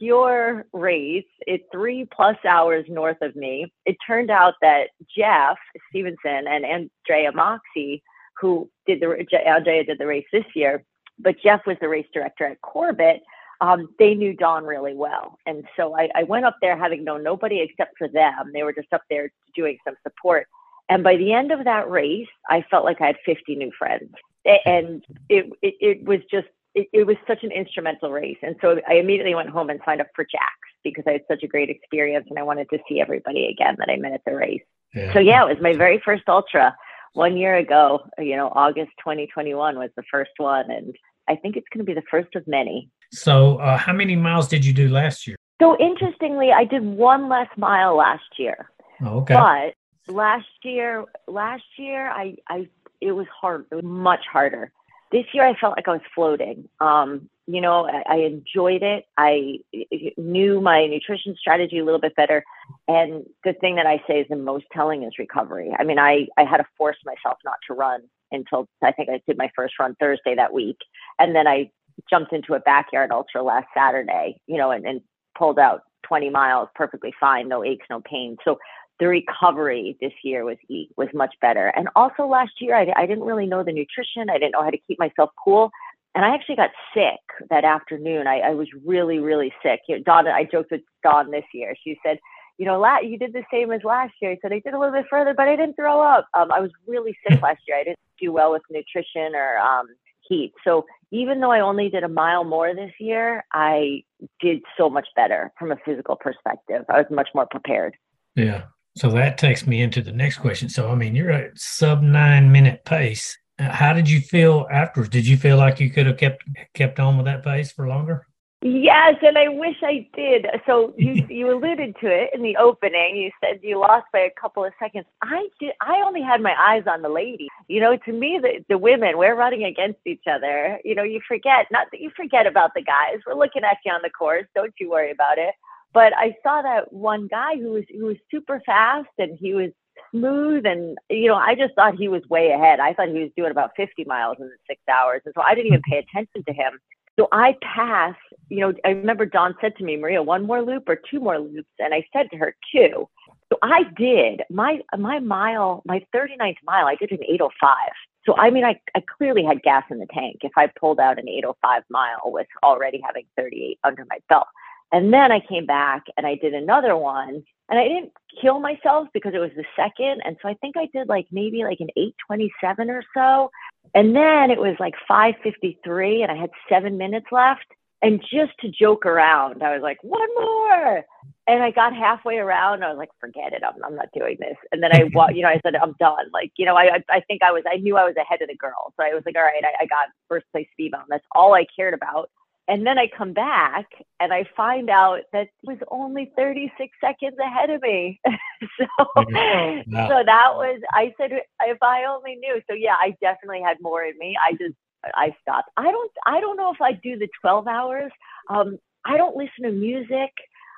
obscure race. It's three plus hours north of me. It turned out that Jeff Stevenson and Andrea Moxie, who did the Andrea did the race this year, but Jeff was the race director at Corbett. Um, they knew Dawn really well, and so I, I went up there having known nobody except for them. They were just up there doing some support. And by the end of that race, I felt like I had 50 new friends. And it, it, it was just it, it, was such an instrumental race. And so I immediately went home and signed up for Jax because I had such a great experience and I wanted to see everybody again that I met at the race. Yeah. So yeah, it was my very first ultra one year ago, you know, August 2021 was the first one. And I think it's going to be the first of many. So uh, how many miles did you do last year? So interestingly, I did one less mile last year. Oh, okay. But last year, last year, I, I, it was hard. It was much harder this year I felt like I was floating. Um, you know, I, I, enjoyed it. I knew my nutrition strategy a little bit better. And the thing that I say is the most telling is recovery. I mean, I, I had to force myself not to run until I think I did my first run Thursday that week. And then I jumped into a backyard ultra last Saturday, you know, and, and pulled out 20 miles perfectly fine, no aches, no pain. So the recovery this year was was much better. And also last year, I, I didn't really know the nutrition. I didn't know how to keep myself cool. And I actually got sick that afternoon. I, I was really, really sick. You know, Dawn, I joked with Dawn this year. She said, you know, la- you did the same as last year. I said, I did a little bit further, but I didn't throw up. Um, I was really sick last year. I didn't do well with nutrition or um, heat. So even though I only did a mile more this year, I did so much better from a physical perspective. I was much more prepared. Yeah. So that takes me into the next question. So, I mean, you're at sub nine minute pace. Uh, how did you feel afterwards? Did you feel like you could have kept kept on with that pace for longer? Yes, and I wish I did. So you you alluded to it in the opening. You said you lost by a couple of seconds. I did. I only had my eyes on the lady. You know, to me, the the women we're running against each other. You know, you forget not that you forget about the guys. We're looking at you on the course. Don't you worry about it. But I saw that one guy who was who was super fast and he was smooth and you know I just thought he was way ahead. I thought he was doing about 50 miles in six hours, and so I didn't even pay attention to him. So I pass, you know, I remember Dawn said to me, Maria, one more loop or two more loops. And I said to her, two. So I did my my mile, my 39th mile, I did an 805. So I mean, I, I clearly had gas in the tank if I pulled out an 805 mile with already having 38 under my belt. And then I came back and I did another one and I didn't kill myself because it was the second. And so I think I did like maybe like an 827 or so. And then it was like 553 and I had seven minutes left. And just to joke around, I was like, one more. And I got halfway around. I was like, forget it. I'm, I'm not doing this. And then I, you know, I said, I'm done. Like, you know, I, I think I was, I knew I was ahead of the girl. So I was like, all right, I, I got first place speed bump. That's all I cared about. And then I come back and I find out that it was only 36 seconds ahead of me. so, wow. so that was, I said, if I only knew. So yeah, I definitely had more in me. I just, I stopped. I don't, I don't know if I do the 12 hours. Um, I don't listen to music.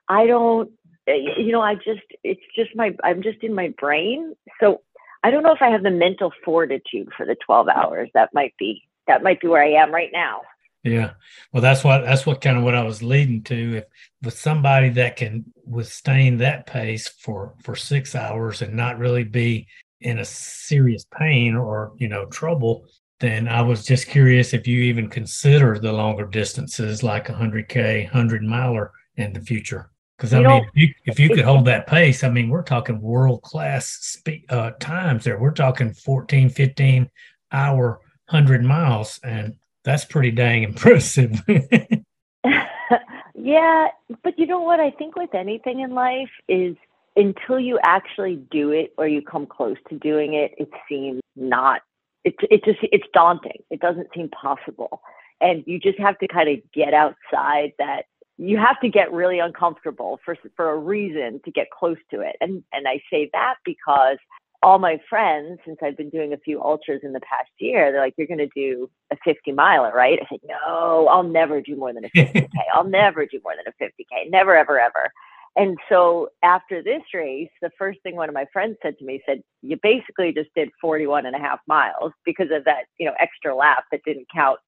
I don't, eh, you know, I just, it's just my, I'm just in my brain. So I don't know if I have the mental fortitude for the 12 hours. That might be, that might be where I am right now. Yeah. Well, that's what that's what kind of what I was leading to. If with somebody that can withstand that pace for for six hours and not really be in a serious pain or you know trouble, then I was just curious if you even consider the longer distances like a hundred k, hundred miler in the future. Because I you mean, if you, if you could hold that pace, I mean, we're talking world class speed uh, times there. We're talking 14, 15 hour, 100 miles. And that's pretty dang impressive. yeah, but you know what? I think with anything in life is until you actually do it or you come close to doing it, it seems not. It it just it's daunting. It doesn't seem possible, and you just have to kind of get outside that. You have to get really uncomfortable for for a reason to get close to it, and and I say that because all my friends, since I've been doing a few ultras in the past year, they're like, "You're going to do a 50 miler, right?" I said, "No, I'll never do more than a 50k. I'll never do more than a 50k. Never, ever, ever." And so after this race, the first thing one of my friends said to me said, "You basically just did 41 and a half miles because of that, you know, extra lap that didn't count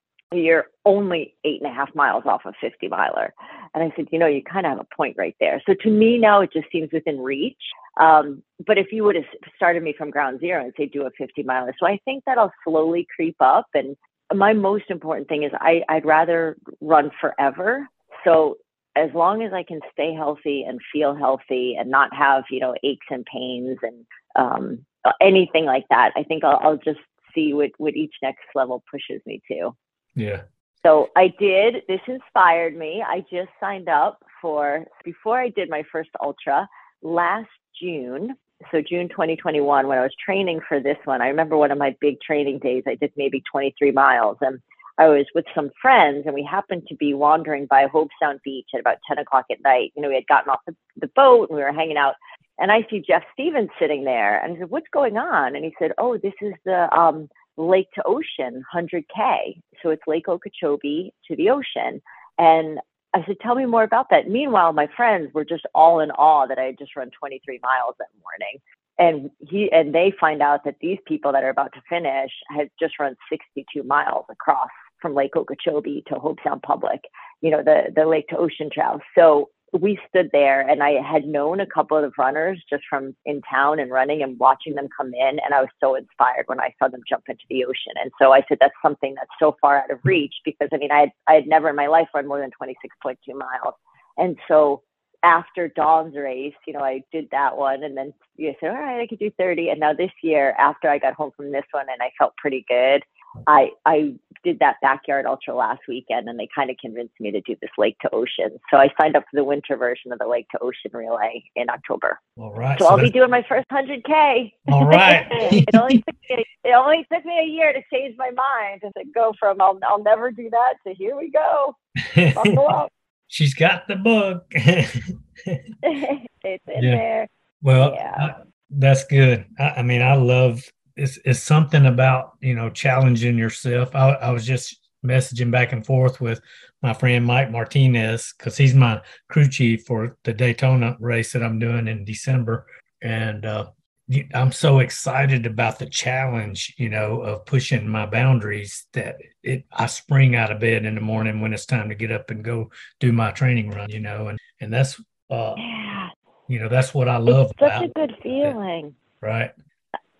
you're only eight and a half miles off a 50 miler. And I said, you know, you kind of have a point right there. So to me now, it just seems within reach. Um, but if you would have started me from ground zero and say do a 50 miler, so I think that I'll slowly creep up. And my most important thing is I, I'd rather run forever. So as long as I can stay healthy and feel healthy and not have, you know, aches and pains and um, anything like that, I think I'll, I'll just see what, what each next level pushes me to. Yeah. So I did. This inspired me. I just signed up for before I did my first ultra last June. So June 2021, when I was training for this one, I remember one of my big training days. I did maybe 23 miles, and I was with some friends, and we happened to be wandering by Hobe Sound Beach at about 10 o'clock at night. You know, we had gotten off the, the boat and we were hanging out, and I see Jeff Stevens sitting there, and I said, "What's going on?" And he said, "Oh, this is the um, lake to ocean 100K. So it's Lake Okeechobee to the ocean. And I said, tell me more about that. Meanwhile, my friends were just all in awe that I had just run 23 miles that morning. And he and they find out that these people that are about to finish had just run 62 miles across from Lake Okeechobee to Hobe Sound Public, you know, the the lake to ocean trail. So we stood there and I had known a couple of runners just from in town and running and watching them come in. And I was so inspired when I saw them jump into the ocean. And so I said, that's something that's so far out of reach because I mean, I had, I had never in my life run more than 26.2 miles. And so after Dawn's race, you know, I did that one and then you said, all right, I could do 30. And now this year, after I got home from this one and I felt pretty good, I I did that backyard ultra last weekend and they kind of convinced me to do this lake to ocean. So I signed up for the winter version of the lake to ocean relay in October. All right. So, so I'll be doing my first 100K. All right. it, only took me, it only took me a year to change my mind and to go from I'll, I'll never do that to here we go. She's got the book. it's in yeah. there. Well, yeah. uh, that's good. I, I mean, I love it's, it's something about you know challenging yourself. I, I was just messaging back and forth with my friend Mike Martinez because he's my crew chief for the Daytona race that I'm doing in December, and uh, I'm so excited about the challenge, you know, of pushing my boundaries that it I spring out of bed in the morning when it's time to get up and go do my training run, you know, and and that's uh yeah. you know, that's what I love it's such a good feeling. right.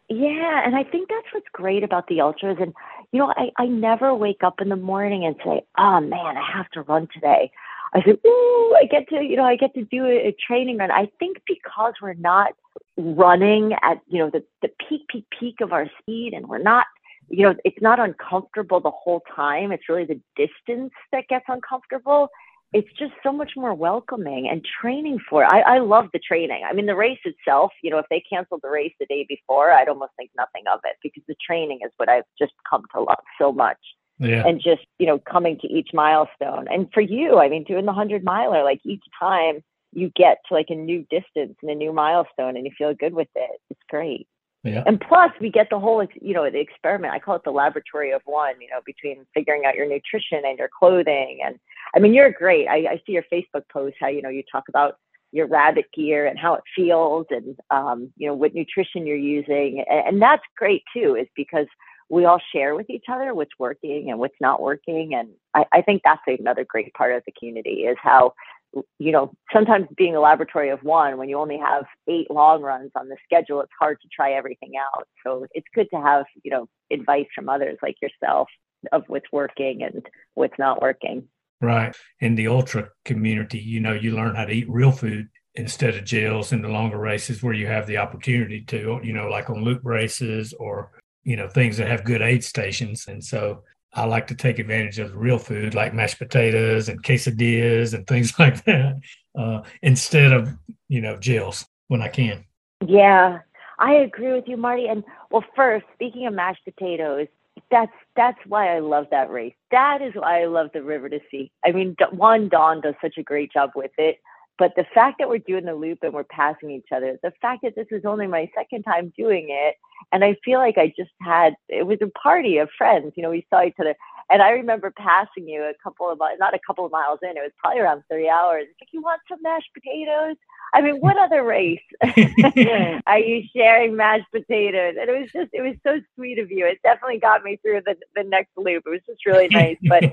Yeah, and I think that's what's great about the ultras and you know, I, I never wake up in the morning and say, Oh man, I have to run today. I said, Ooh, I get to, you know, I get to do a, a training run. I think because we're not running at, you know, the, the peak, peak, peak of our speed and we're not, you know, it's not uncomfortable the whole time. It's really the distance that gets uncomfortable. It's just so much more welcoming and training for it. I, I love the training. I mean, the race itself, you know, if they canceled the race the day before, I'd almost think nothing of it because the training is what I've just come to love so much yeah. and just you know coming to each milestone and for you i mean doing the 100 miler like each time you get to like a new distance and a new milestone and you feel good with it it's great yeah. And plus, we get the whole, you know, the experiment. I call it the laboratory of one. You know, between figuring out your nutrition and your clothing, and I mean, you're great. I, I see your Facebook post how you know you talk about your rabbit gear and how it feels, and um, you know what nutrition you're using, and, and that's great too. Is because we all share with each other what's working and what's not working. And I, I think that's another great part of the community is how, you know, sometimes being a laboratory of one, when you only have eight long runs on the schedule, it's hard to try everything out. So it's good to have, you know, advice from others like yourself of what's working and what's not working. Right. In the ultra community, you know, you learn how to eat real food instead of gels in the longer races where you have the opportunity to, you know, like on loop races or you know things that have good aid stations and so i like to take advantage of real food like mashed potatoes and quesadillas and things like that uh, instead of you know gels when i can yeah i agree with you marty and well first speaking of mashed potatoes that's that's why i love that race that is why i love the river to sea i mean one Dawn does such a great job with it but the fact that we're doing the loop and we're passing each other, the fact that this is only my second time doing it, and I feel like I just had it was a party of friends. You know, we saw each other, and I remember passing you a couple of not a couple of miles in. It was probably around three hours. It's like, you want some mashed potatoes? I mean, what other race are you sharing mashed potatoes? And it was just, it was so sweet of you. It definitely got me through the the next loop. It was just really nice, but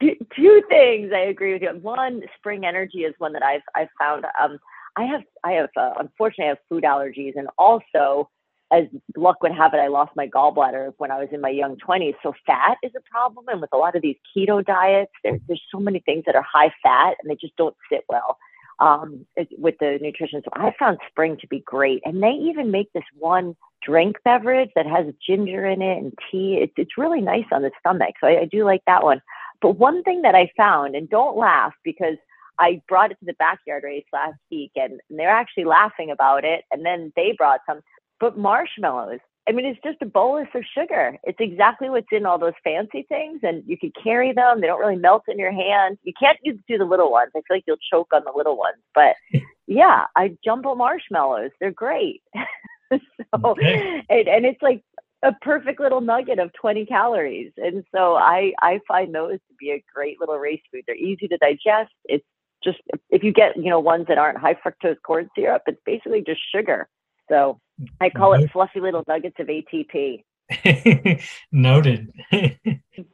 two things I agree with you. One, spring energy is one that I've I've found. Um, I have I have uh, unfortunately I have food allergies, and also, as luck would have it, I lost my gallbladder when I was in my young twenties. So fat is a problem, and with a lot of these keto diets, there, there's so many things that are high fat, and they just don't sit well um, with the nutrition. So I found spring to be great, and they even make this one drink beverage that has ginger in it and tea. It's it's really nice on the stomach. So I, I do like that one. But one thing that I found, and don't laugh because I brought it to the backyard race last week and, and they're actually laughing about it. And then they brought some, but marshmallows. I mean, it's just a bolus of sugar. It's exactly what's in all those fancy things, and you can carry them. They don't really melt in your hand. You can't do the little ones. I feel like you'll choke on the little ones. But yeah, I jumbo marshmallows. They're great. so, okay. and, and it's like a perfect little nugget of 20 calories. And so I, I find those to be a great little race food. They're easy to digest. It's just, if you get, you know, ones that aren't high fructose corn syrup, it's basically just sugar. So I call it fluffy little nuggets of ATP. Noted.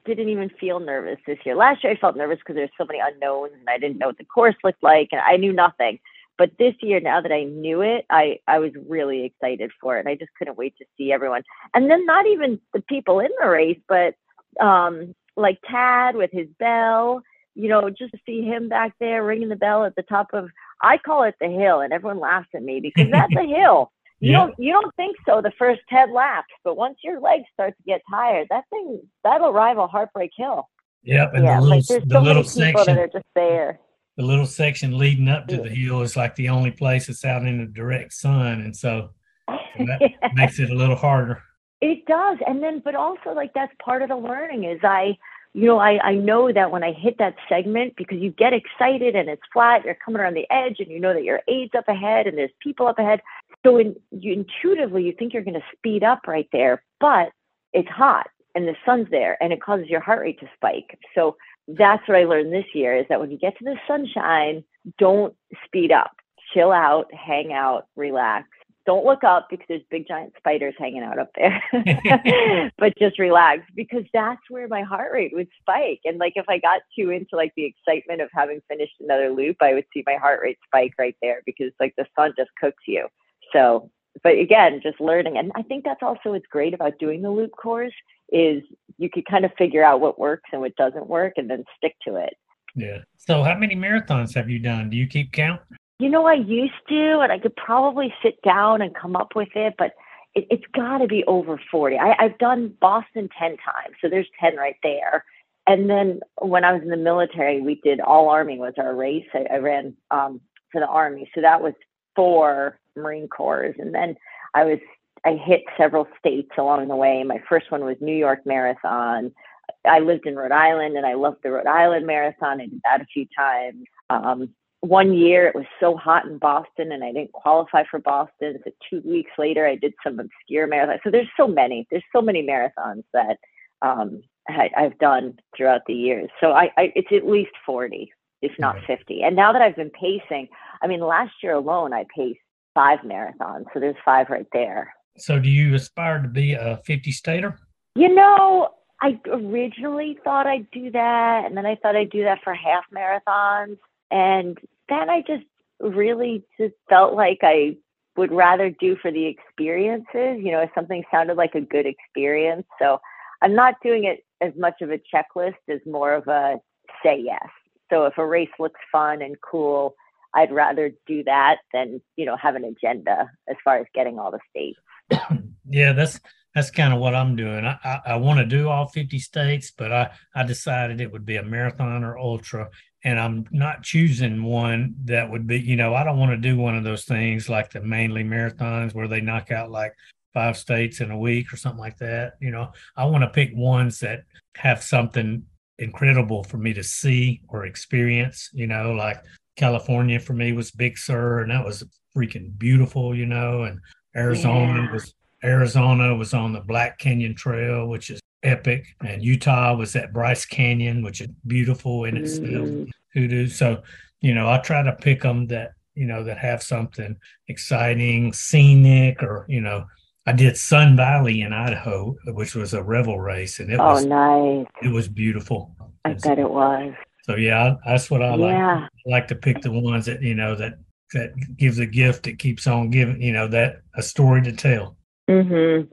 didn't even feel nervous this year. Last year I felt nervous because there's so many unknowns and I didn't know what the course looked like and I knew nothing. But this year, now that I knew it, I, I was really excited for it. And I just couldn't wait to see everyone. And then not even the people in the race, but um, like Tad with his bell, you know, just to see him back there ringing the bell at the top of, I call it the hill. And everyone laughs at me because that's a hill. You yeah. don't you don't think so the first ten laps, but once your legs start to get tired, that thing that'll rival Heartbreak Hill. Yep, and yeah, the little, like, the so little section that are just there the little section leading up to the hill is like the only place that's out in the direct sun, and so, so that yeah. makes it a little harder. It does, and then but also like that's part of the learning is I, you know, I I know that when I hit that segment because you get excited and it's flat, you're coming around the edge, and you know that your aid's up ahead and there's people up ahead, so in, you intuitively you think you're going to speed up right there, but it's hot and the sun's there and it causes your heart rate to spike. So that's what I learned this year is that when you get to the sunshine, don't speed up. Chill out, hang out, relax. don't look up because there's big giant spiders hanging out up there. but just relax because that's where my heart rate would spike. And like if I got too into like the excitement of having finished another loop, I would see my heart rate spike right there because like the sun just cooks you. So but again, just learning. And I think that's also what's great about doing the loop course is you could kind of figure out what works and what doesn't work and then stick to it. Yeah. So how many marathons have you done? Do you keep count? You know, I used to, and I could probably sit down and come up with it, but it, has got to be over 40. I, I've done Boston 10 times, so there's 10 right there. And then when I was in the military, we did all Army was our race. I, I ran um, for the Army, so that was four Marine Corps, and then I was I hit several states along the way. My first one was New York Marathon. I lived in Rhode Island, and I loved the Rhode Island Marathon. I did that a few times. Um, one year it was so hot in Boston and I didn't qualify for Boston. So two weeks later I did some obscure marathon. So there's so many, there's so many marathons that um, I, have done throughout the years. So I, I, it's at least 40, if not 50. And now that I've been pacing, I mean, last year alone I paced five marathons. So there's five right there. So do you aspire to be a 50 stater? You know, I originally thought I'd do that. And then I thought I'd do that for half marathons. And then I just really just felt like I would rather do for the experiences. You know, if something sounded like a good experience. So I'm not doing it as much of a checklist as more of a say yes. So if a race looks fun and cool, I'd rather do that than, you know, have an agenda as far as getting all the states. yeah, that's that's kind of what I'm doing. I, I, I want to do all 50 states, but I, I decided it would be a marathon or ultra and I'm not choosing one that would be, you know, I don't want to do one of those things like the mainly marathons where they knock out like five states in a week or something like that. You know, I want to pick ones that have something incredible for me to see or experience, you know, like California for me was Big Sur and that was freaking beautiful, you know, and Arizona yeah. was Arizona was on the Black Canyon Trail, which is epic. And Utah was at Bryce Canyon, which is beautiful in itself. Mm. Hoodoo. So, you know, I try to pick them that, you know, that have something exciting, scenic, or, you know, I did Sun Valley in Idaho, which was a revel race, and it oh, was nice. It was beautiful. I and bet so, it was. So yeah, that's what I yeah. like. I like to pick the ones that you know that that gives a gift that keeps on giving. You know that a story to tell. Mm-hmm.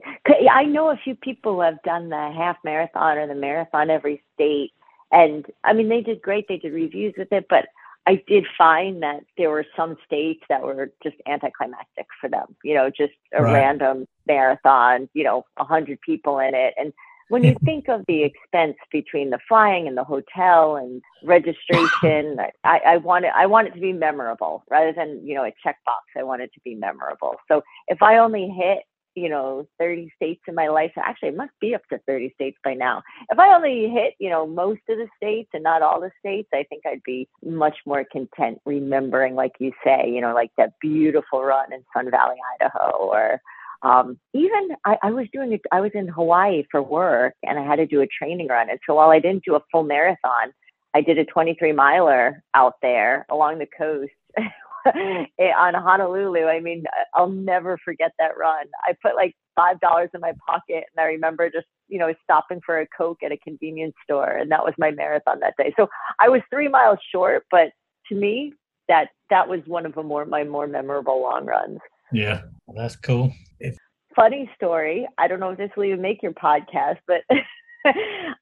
I know a few people have done the half marathon or the marathon every state. And I mean, they did great. They did reviews with it, but I did find that there were some states that were just anticlimactic for them, you know, just a right. random marathon, you know, a hundred people in it. And when you think of the expense between the flying and the hotel and registration, I, I want it, I want it to be memorable rather than, you know, a checkbox. I want it to be memorable. So if I only hit you know 30 states in my life actually it must be up to 30 states by now. If i only hit you know most of the states and not all the states i think i'd be much more content remembering like you say you know like that beautiful run in sun valley idaho or um, even I, I was doing it i was in hawaii for work and i had to do a training run. And so while i didn't do a full marathon i did a 23 miler out there along the coast on Honolulu. I mean, I'll never forget that run. I put like five dollars in my pocket, and I remember just you know stopping for a coke at a convenience store, and that was my marathon that day. So I was three miles short, but to me, that that was one of the more my more memorable long runs. Yeah, that's cool. If- Funny story. I don't know if this will even make your podcast, but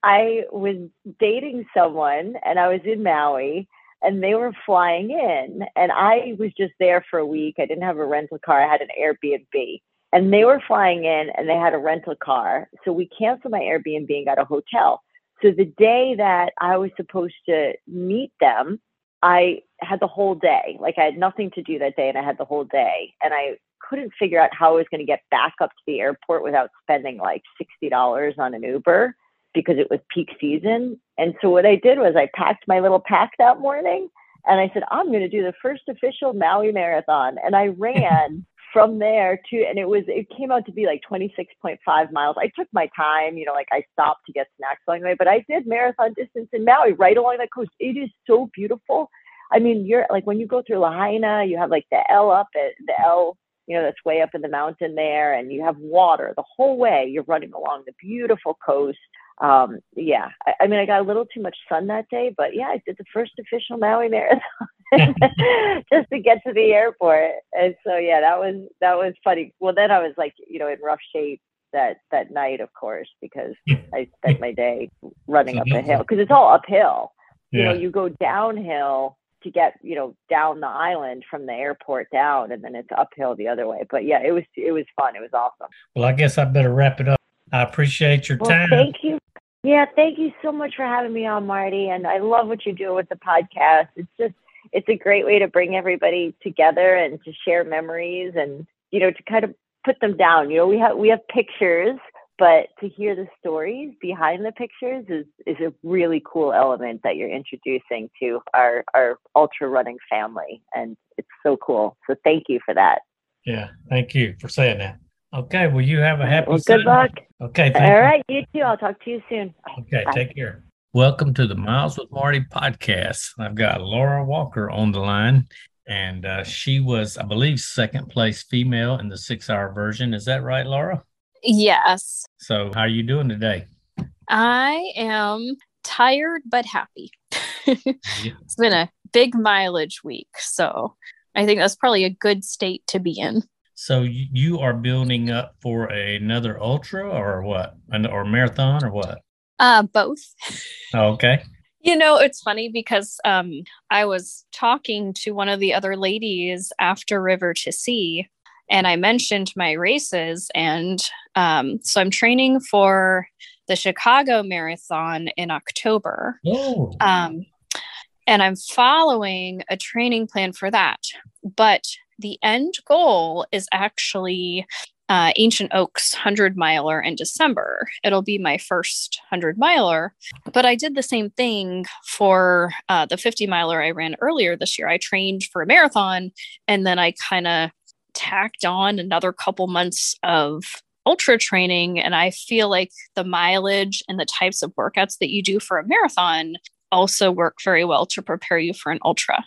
I was dating someone, and I was in Maui and they were flying in and I was just there for a week. I didn't have a rental car. I had an Airbnb. And they were flying in and they had a rental car. So we canceled my Airbnb and got a hotel. So the day that I was supposed to meet them, I had the whole day. Like I had nothing to do that day and I had the whole day. And I couldn't figure out how I was going to get back up to the airport without spending like $60 on an Uber because it was peak season. And so what I did was I packed my little pack that morning and I said, I'm going to do the first official Maui marathon. And I ran from there to, and it was, it came out to be like 26.5 miles. I took my time, you know, like I stopped to get snacks along the way, but I did marathon distance in Maui right along the coast. It is so beautiful. I mean, you're like when you go through Lahaina, you have like the L up at the L you know, that's way up in the mountain there, and you have water the whole way. You're running along the beautiful coast. Um, yeah, I, I mean, I got a little too much sun that day, but yeah, I did the first official Maui marathon just to get to the airport. And so, yeah, that was that was funny. Well, then I was like, you know, in rough shape that that night, of course, because I spent my day running up the hill because it's all uphill. Yeah. You know, you go downhill to get you know down the island from the airport down, and then it's uphill the other way. But yeah, it was it was fun. It was awesome. Well, I guess I better wrap it up. I appreciate your well, time. Thank you. Yeah, thank you so much for having me on, Marty. And I love what you do with the podcast. It's just it's a great way to bring everybody together and to share memories and you know to kind of put them down. You know, we have we have pictures, but to hear the stories behind the pictures is is a really cool element that you're introducing to our our ultra running family, and it's so cool. So thank you for that. Yeah, thank you for saying that. Okay, well, you have a happy. Well, good luck. Okay, all you. right, you too. I'll talk to you soon. Okay, Bye. take care. Welcome to the Miles with Marty podcast. I've got Laura Walker on the line, and uh, she was, I believe, second place female in the six hour version. Is that right, Laura? Yes. So, how are you doing today? I am tired but happy. it's been a big mileage week, so I think that's probably a good state to be in. So you are building up for another ultra or what, or marathon or what? Uh, both. okay. You know, it's funny because um, I was talking to one of the other ladies after River to Sea, and I mentioned my races. And um, so I'm training for the Chicago Marathon in October. Oh. Um, and I'm following a training plan for that. But the end goal is actually uh, Ancient Oaks 100 miler in December. It'll be my first 100 miler. But I did the same thing for uh, the 50 miler I ran earlier this year. I trained for a marathon and then I kind of tacked on another couple months of ultra training. And I feel like the mileage and the types of workouts that you do for a marathon also work very well to prepare you for an ultra.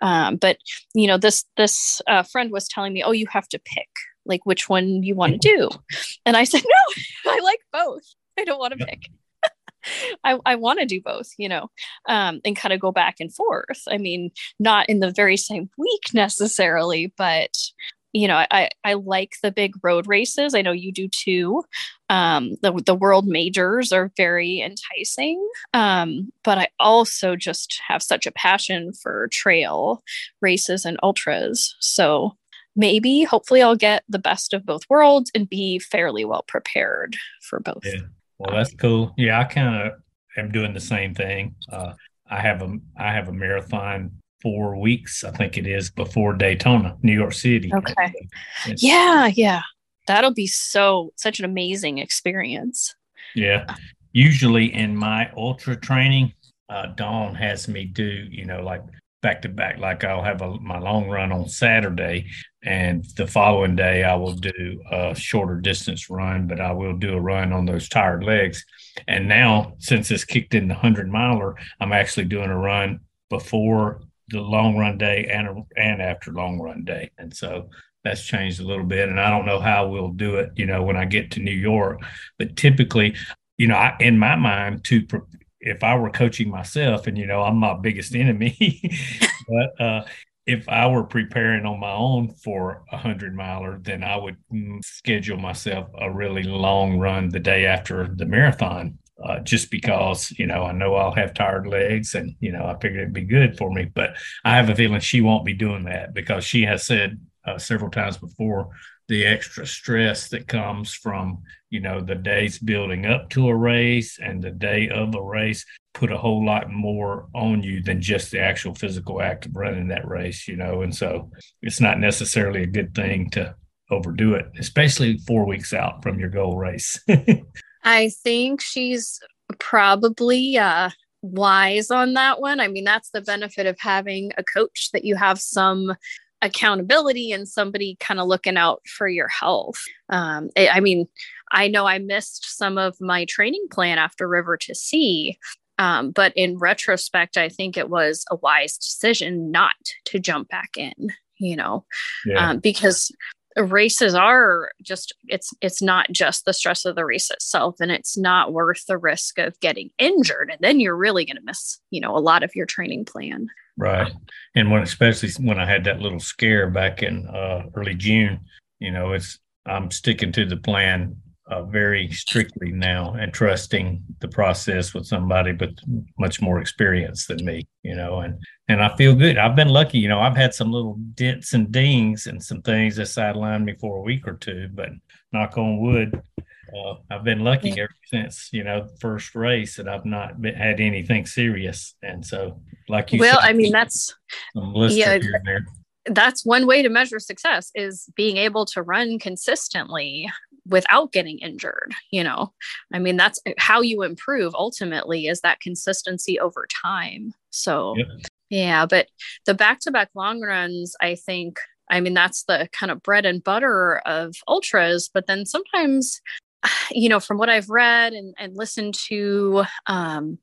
Um, but you know, this this uh, friend was telling me, "Oh, you have to pick like which one you want to do. And i said no i like both. I don't want to pick. I, I want to do both, you know, um, and kind of go back and forth. I mean, not in the very same week necessarily, but you know, I, I like the big road races. I know you do too. Um, the, the world majors are very enticing. Um, but I also just have such a passion for trail races and ultras. So maybe hopefully I'll get the best of both worlds and be fairly well prepared for both. Yeah. Well, that's cool. Yeah, I kind of am doing the same thing. Uh, I have a I have a marathon four weeks, I think it is, before Daytona, New York City. Okay. It's, yeah, yeah. That'll be so such an amazing experience. Yeah. Usually in my ultra training, uh, Dawn has me do, you know, like back to back. Like I'll have a, my long run on Saturday, and the following day I will do a shorter distance run, but I will do a run on those tired legs. And now, since it's kicked in the hundred miler, I'm actually doing a run before the long run day and and after long run day, and so that's changed a little bit. And I don't know how we'll do it, you know, when I get to New York, but typically. You know, I, in my mind, to if I were coaching myself, and you know, I'm my biggest enemy, but uh, if I were preparing on my own for a hundred miler, then I would mm, schedule myself a really long run the day after the marathon. Uh, just because you know I know I'll have tired legs, and you know I figured it'd be good for me. But I have a feeling she won't be doing that because she has said uh, several times before the extra stress that comes from you know the days building up to a race and the day of a race put a whole lot more on you than just the actual physical act of running that race you know and so it's not necessarily a good thing to overdo it especially four weeks out from your goal race i think she's probably uh wise on that one i mean that's the benefit of having a coach that you have some accountability and somebody kind of looking out for your health. Um, I, I mean, I know I missed some of my training plan after River to Sea, um, but in retrospect, I think it was a wise decision not to jump back in, you know, yeah. um, because races are just it's it's not just the stress of the race itself and it's not worth the risk of getting injured and then you're really going to miss you know a lot of your training plan. Right. And when especially when i had that little scare back in uh, early june you know it's i'm sticking to the plan uh, very strictly now and trusting the process with somebody but much more experience than me you know and and i feel good. I've been lucky you know i've had some little dents and dings and some things that sidelined me for a week or two but knock on wood uh, i've been lucky ever since you know first race and i've not been, had anything serious. And so like you well said, i mean that's yeah that's one way to measure success is being able to run consistently without getting injured you know i mean that's how you improve ultimately is that consistency over time so yep. yeah but the back to back long runs i think i mean that's the kind of bread and butter of ultras but then sometimes you know from what i've read and, and listened to um,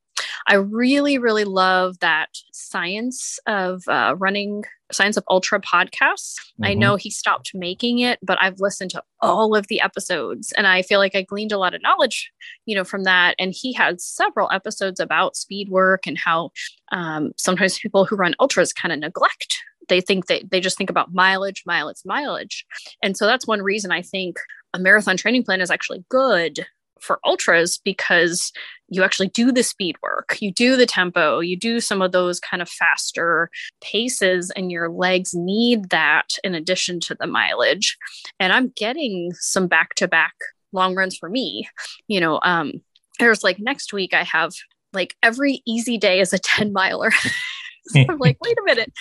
I really, really love that science of uh, running Science of Ultra podcasts. Mm-hmm. I know he stopped making it, but I've listened to all of the episodes and I feel like I gleaned a lot of knowledge, you know, from that. And he had several episodes about speed work and how um, sometimes people who run ultras kind of neglect. They think they, they just think about mileage, mileage, mileage. And so that's one reason I think a marathon training plan is actually good for ultras because you actually do the speed work, you do the tempo, you do some of those kind of faster paces, and your legs need that in addition to the mileage. And I'm getting some back to back long runs for me. You know, um, there's like next week, I have like every easy day is a 10 miler. so I'm like, wait a minute.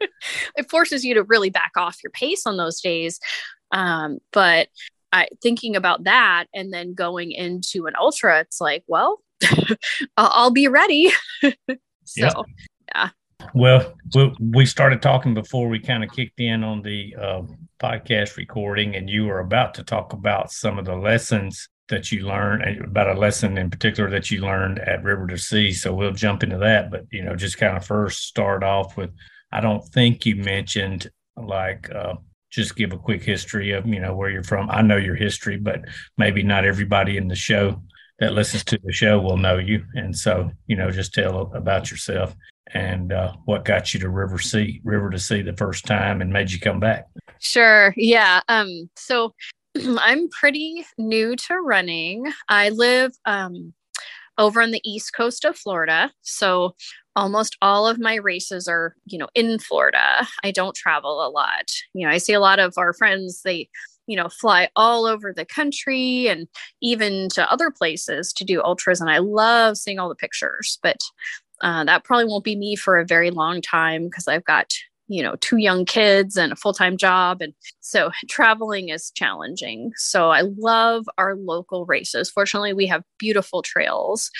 it forces you to really back off your pace on those days. Um, but I thinking about that and then going into an ultra, it's like, well, I'll be ready. so, yeah. yeah. Well, we started talking before we kind of kicked in on the uh, podcast recording, and you were about to talk about some of the lessons that you learned uh, about a lesson in particular that you learned at River to Sea. So we'll jump into that, but you know, just kind of first start off with. I don't think you mentioned like uh, just give a quick history of you know where you're from. I know your history, but maybe not everybody in the show that listens to the show will know you. And so you know, just tell about yourself and uh, what got you to River Sea, River to Sea the first time, and made you come back. Sure. Yeah. Um. So I'm pretty new to running. I live um over on the east coast of Florida. So almost all of my races are, you know, in Florida. I don't travel a lot. You know, I see a lot of our friends, they, you know, fly all over the country and even to other places to do ultras. And I love seeing all the pictures, but uh, that probably won't be me for a very long time because I've got you know two young kids and a full-time job and so traveling is challenging so i love our local races fortunately we have beautiful trails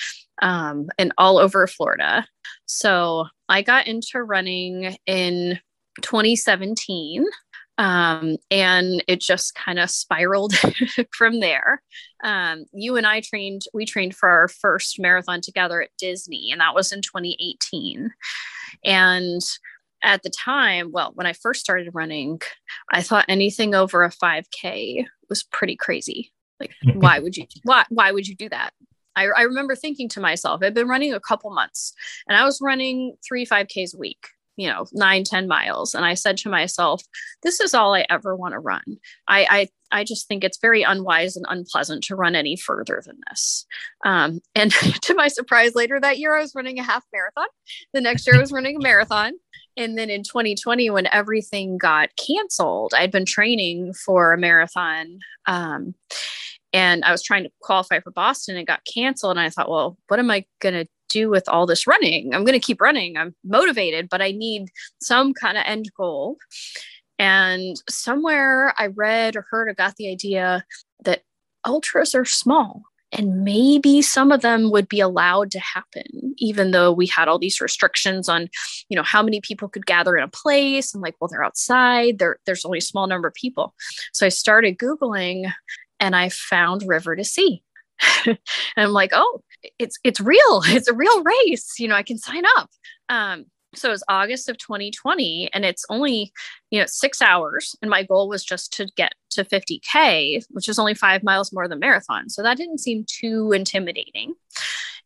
um, and all over florida so i got into running in 2017 um, and it just kind of spiraled from there. Um, you and I trained, we trained for our first marathon together at Disney, and that was in 2018. And at the time, well, when I first started running, I thought anything over a 5K was pretty crazy. Like, why would you why why would you do that? I, I remember thinking to myself, I've been running a couple months and I was running three 5Ks a week you know nine ten miles. And i said to myself this is all i ever want to run. I, I i just think it's very unwise and unpleasant to run any further than this. Um, and to my surprise later that year i was running a half marathon. The next year i was running a marathon and then in 2020 when everything got canceled i'd been training for a marathon um, and I was trying to qualify for Boston and got canceled. And I thought, well, what am I going to do with all this running? I'm going to keep running. I'm motivated, but I need some kind of end goal. And somewhere I read or heard or got the idea that ultras are small and maybe some of them would be allowed to happen even though we had all these restrictions on you know how many people could gather in a place and like well they're outside there there's only a small number of people so i started googling and I found River to Sea. and I'm like, oh, it's it's real. It's a real race. You know, I can sign up. Um, so it was August of 2020 and it's only, you know, six hours. And my goal was just to get to 50K, which is only five miles more than marathon. So that didn't seem too intimidating.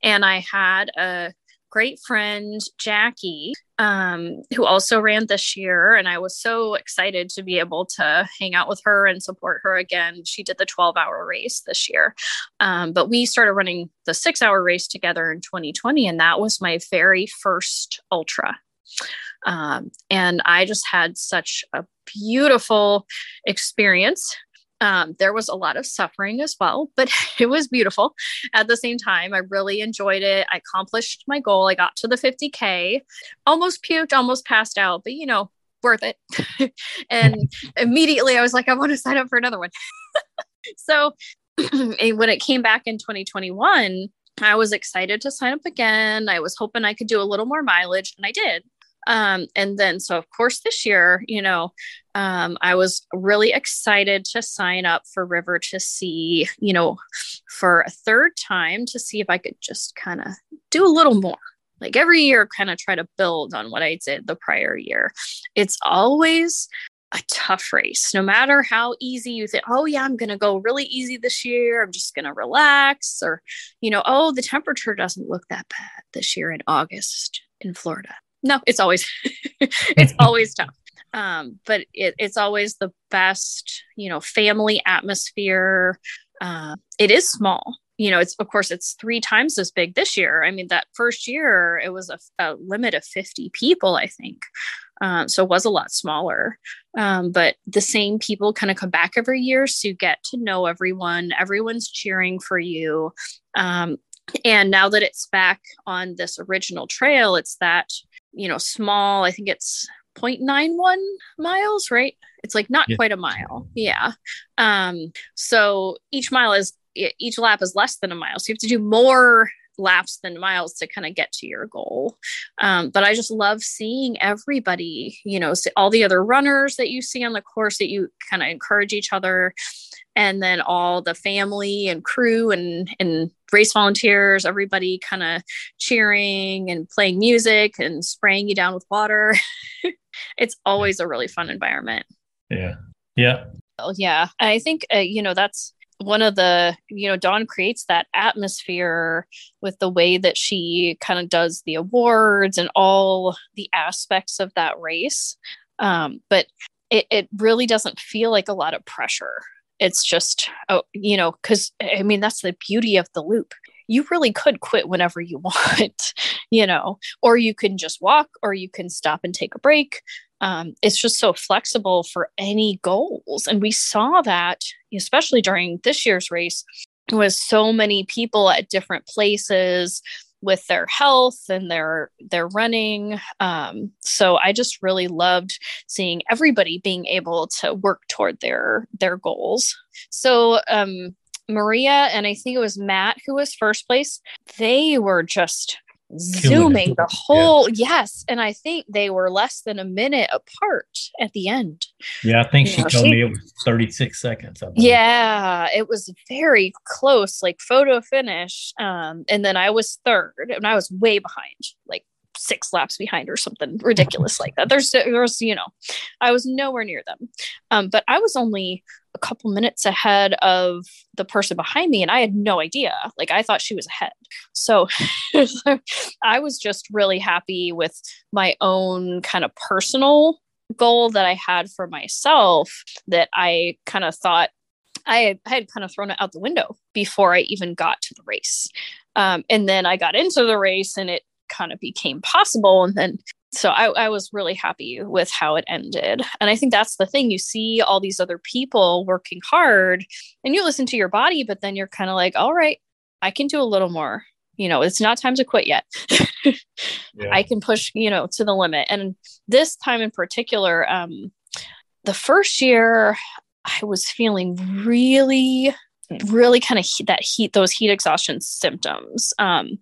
And I had a great friend, Jackie, um, who also ran this year. And I was so excited to be able to hang out with her and support her again. She did the 12 hour race this year. Um, but we started running the six hour race together in 2020. And that was my very first ultra. Um, and I just had such a beautiful experience um, there was a lot of suffering as well, but it was beautiful at the same time. I really enjoyed it. I accomplished my goal. I got to the 50K, almost puked, almost passed out, but you know, worth it. and immediately I was like, I want to sign up for another one. so when it came back in 2021, I was excited to sign up again. I was hoping I could do a little more mileage, and I did. Um, and then, so of course, this year, you know, um, I was really excited to sign up for River to Sea, you know, for a third time to see if I could just kind of do a little more. Like every year, kind of try to build on what I did the prior year. It's always a tough race, no matter how easy you think, oh, yeah, I'm going to go really easy this year. I'm just going to relax. Or, you know, oh, the temperature doesn't look that bad this year in August in Florida no, it's always it's always tough. Um, but it, it's always the best, you know, family atmosphere. Uh, it is small. You know, it's of course it's three times as big this year. I mean, that first year it was a, a limit of 50 people, I think. Um, so it was a lot smaller. Um, but the same people kind of come back every year. So you get to know everyone. Everyone's cheering for you. Um, and now that it's back on this original trail, it's that you know, small, I think it's 0.91 miles, right? It's like not yeah. quite a mile. Yeah. Um, so each mile is each lap is less than a mile. So you have to do more laps than miles to kind of get to your goal. Um, but I just love seeing everybody, you know, all the other runners that you see on the course that you kind of encourage each other and then all the family and crew and and race volunteers everybody kind of cheering and playing music and spraying you down with water. It's always a really fun environment. Yeah. Yeah. Oh yeah. I think uh, you know that's one of the you know dawn creates that atmosphere with the way that she kind of does the awards and all the aspects of that race. Um, but it, it really doesn't feel like a lot of pressure it's just oh you know because i mean that's the beauty of the loop. You really could quit whenever you want you know or you can just walk or you can stop and take a break. Um, it's just so flexible for any goals. And we saw that especially during this year's race was so many people at different places with their health and their their running. Um, so i just really loved seeing everybody being able to work toward their their goals. So um, maria and i think it was matt who was first place. They were just zooming the whole yeah. yes and i think they were less than a minute apart at the end yeah i think you she know, told she, me it was 36 seconds yeah it was very close like photo finish um and then i was third and i was way behind like six laps behind or something ridiculous like that. There's, there's, you know, I was nowhere near them. Um, but I was only a couple minutes ahead of the person behind me and I had no idea. Like I thought she was ahead. So I was just really happy with my own kind of personal goal that I had for myself that I kind of thought I had, I had, kind of thrown it out the window before I even got to the race. Um, and then I got into the race and it kind of became possible. And then so I, I, was really happy with how it ended. And I think that's the thing. You see all these other people working hard and you listen to your body, but then you're kind of like, all right, I can do a little more. You know, it's not time to quit yet. yeah. I can push, you know, to the limit. And this time in particular, um, the first year I was feeling really, really kind of that heat, those heat exhaustion symptoms. Um,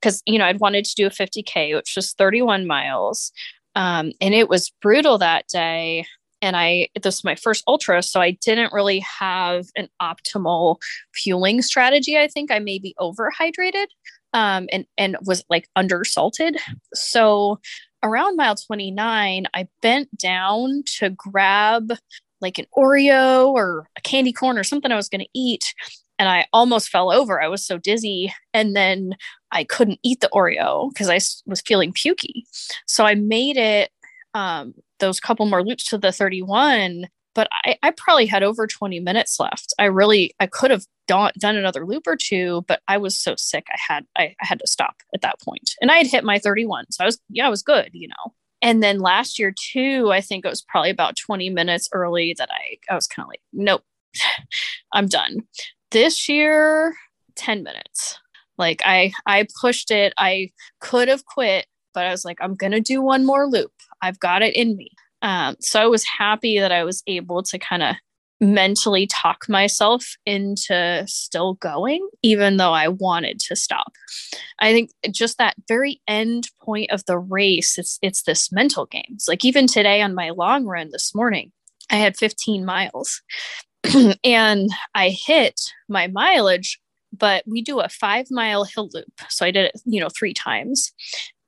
because you know I'd wanted to do a 50k, which was 31 miles, um, and it was brutal that day. And I this was my first ultra, so I didn't really have an optimal fueling strategy. I think I maybe overhydrated um, and and was like under salted. So around mile 29, I bent down to grab like an Oreo or a candy corn or something I was going to eat. And I almost fell over. I was so dizzy. And then I couldn't eat the Oreo because I was feeling pukey. So I made it um, those couple more loops to the 31 but I, I, probably had over 20 minutes left. I really, I could have done, another loop or two, but I was so sick. I had, I, I had to stop at that point and I had hit my 31. So I was, yeah, I was good, you know? And then last year too, I think it was probably about 20 minutes early that I, I was kind of like, nope, I'm done. This year, 10 minutes. Like I, I pushed it. I could have quit, but I was like, I'm to do one more loop. I've got it in me. Um, so I was happy that I was able to kind of mentally talk myself into still going, even though I wanted to stop. I think just that very end point of the race, it's it's this mental game. It's like even today on my long run this morning, I had 15 miles and I hit my mileage, but we do a five mile hill loop. So I did it, you know, three times.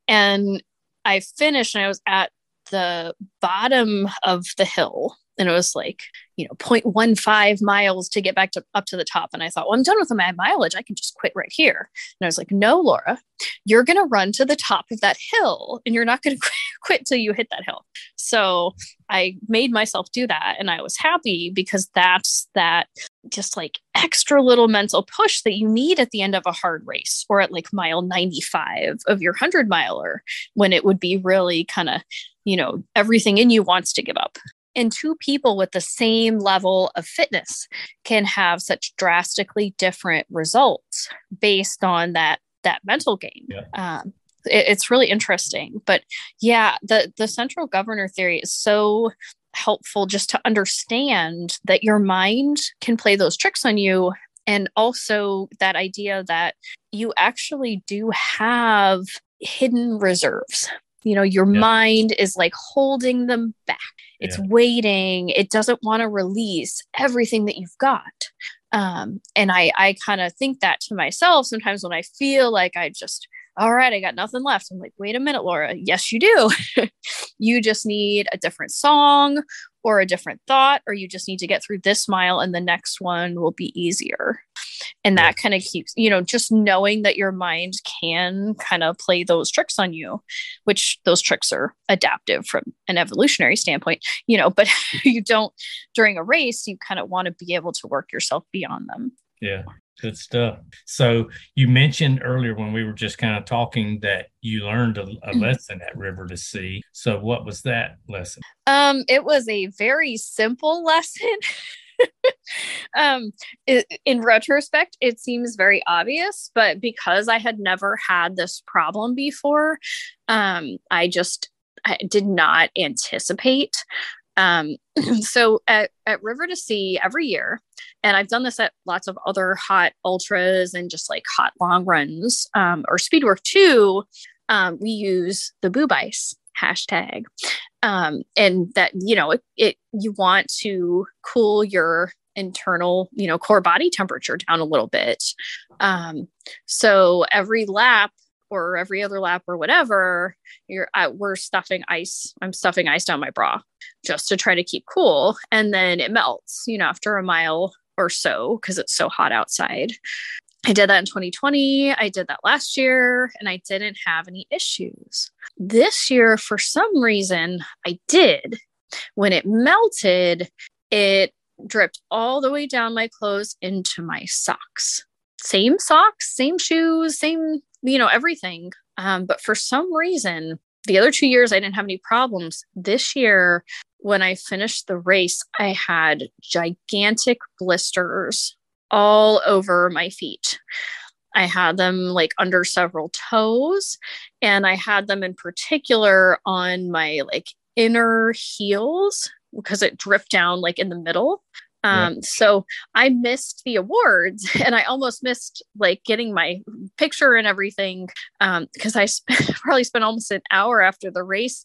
And I finished and I was at the bottom of the hill and it was like you know 0.15 miles to get back to up to the top. And i thought well i'm done with my mileage. I can just quit right here. And i was like no laura you're going to run to the top of that hill and you're not going to quit till you hit that hill. So i made myself do that and i was happy because that's that just like extra little mental push that you need at the end of a hard race or at like mile 95 of your 100 miler when it would be really kind of you know everything in you wants to give up and two people with the same level of fitness can have such drastically different results based on that that mental game yeah. um, it, it's really interesting but yeah the the central governor theory is so helpful just to understand that your mind can play those tricks on you and also that idea that you actually do have hidden reserves you know your yeah. mind is like holding them back. It's yeah. waiting. It doesn't want to release everything that you've got. Um, and i i kind of think that to myself sometimes when i feel like i just all right i got nothing left i'm like wait a minute laura. Yes you do. You just need a different song or a different thought, or you just need to get through this mile and the next one will be easier. And that kind of keeps, you know, just knowing that your mind can kind of play those tricks on you, which those tricks are adaptive from an evolutionary standpoint, you know, but you don't during a race, you kind of want to be able to work yourself beyond them. Yeah. Good stuff. So you mentioned earlier when we were just kind of talking that you learned a, a mm-hmm. lesson at River to Sea. So what was that lesson? Um, it was a very simple lesson. um, it, in retrospect, it seems very obvious, but because I had never had this problem before, um, I just I did not anticipate um, so at, at River to Sea every year, and I've done this at lots of other hot ultras and just like hot long runs um, or speed work too. Um, we use the boob ice hashtag, um, and that you know it, it you want to cool your internal you know core body temperature down a little bit. Um, so every lap or every other lap or whatever, you're uh, we're stuffing ice. I'm stuffing ice down my bra just to try to keep cool, and then it melts. You know, after a mile or so because it's so hot outside. I did that in 2020. I did that last year, and I didn't have any issues. This year, for some reason, I did. When it melted, it dripped all the way down my clothes into my socks. Same socks, same shoes, same you know, everything. Um, but for some reason, the other two years I didn't have any problems. This year, when I finished the race, I had gigantic blisters all over my feet. I had them like under several toes, and I had them in particular on my like inner heels because it dripped down like in the middle. Um, yeah. so I missed the awards and I almost missed like getting my picture and everything. Um, because I sp- probably spent almost an hour after the race,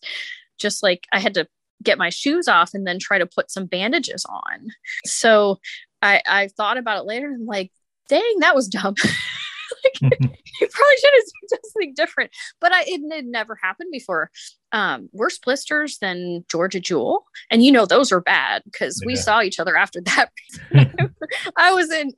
just like I had to get my shoes off and then try to put some bandages on. So I, I thought about it later and like, dang, that was dumb. you probably should have done something different. But I it had never happened before. Um, worse blisters than Georgia Jewel, and you know those are bad because we saw each other after that. I was in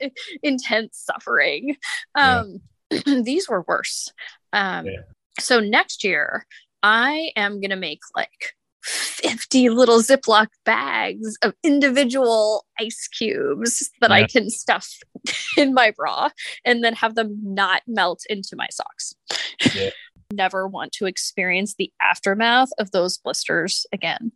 intense suffering. Um, these were worse. Um, Yeah. So next year, I am gonna make like 50 little Ziploc bags of individual ice cubes that I can stuff in my bra and then have them not melt into my socks. Yeah. Never want to experience the aftermath of those blisters again.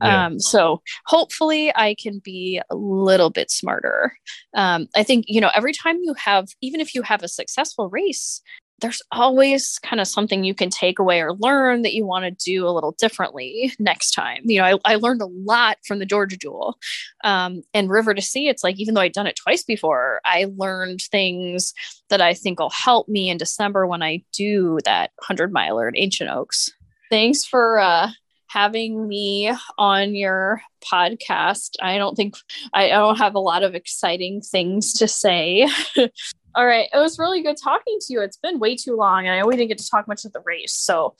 Yeah. Um, so hopefully I can be a little bit smarter. Um, I think, you know, every time you have, even if you have a successful race, there's always kind of something you can take away or learn that you want to do a little differently next time. You know, I, I learned a lot from the Georgia Jewel um, and River to Sea. It's like, even though I'd done it twice before, I learned things that I think will help me in December when I do that 100 miler at Ancient Oaks. Thanks for uh, having me on your podcast. I don't think I, I don't have a lot of exciting things to say. All right. It was really good talking to you. It's been way too long, and I know we didn't get to talk much at the race. So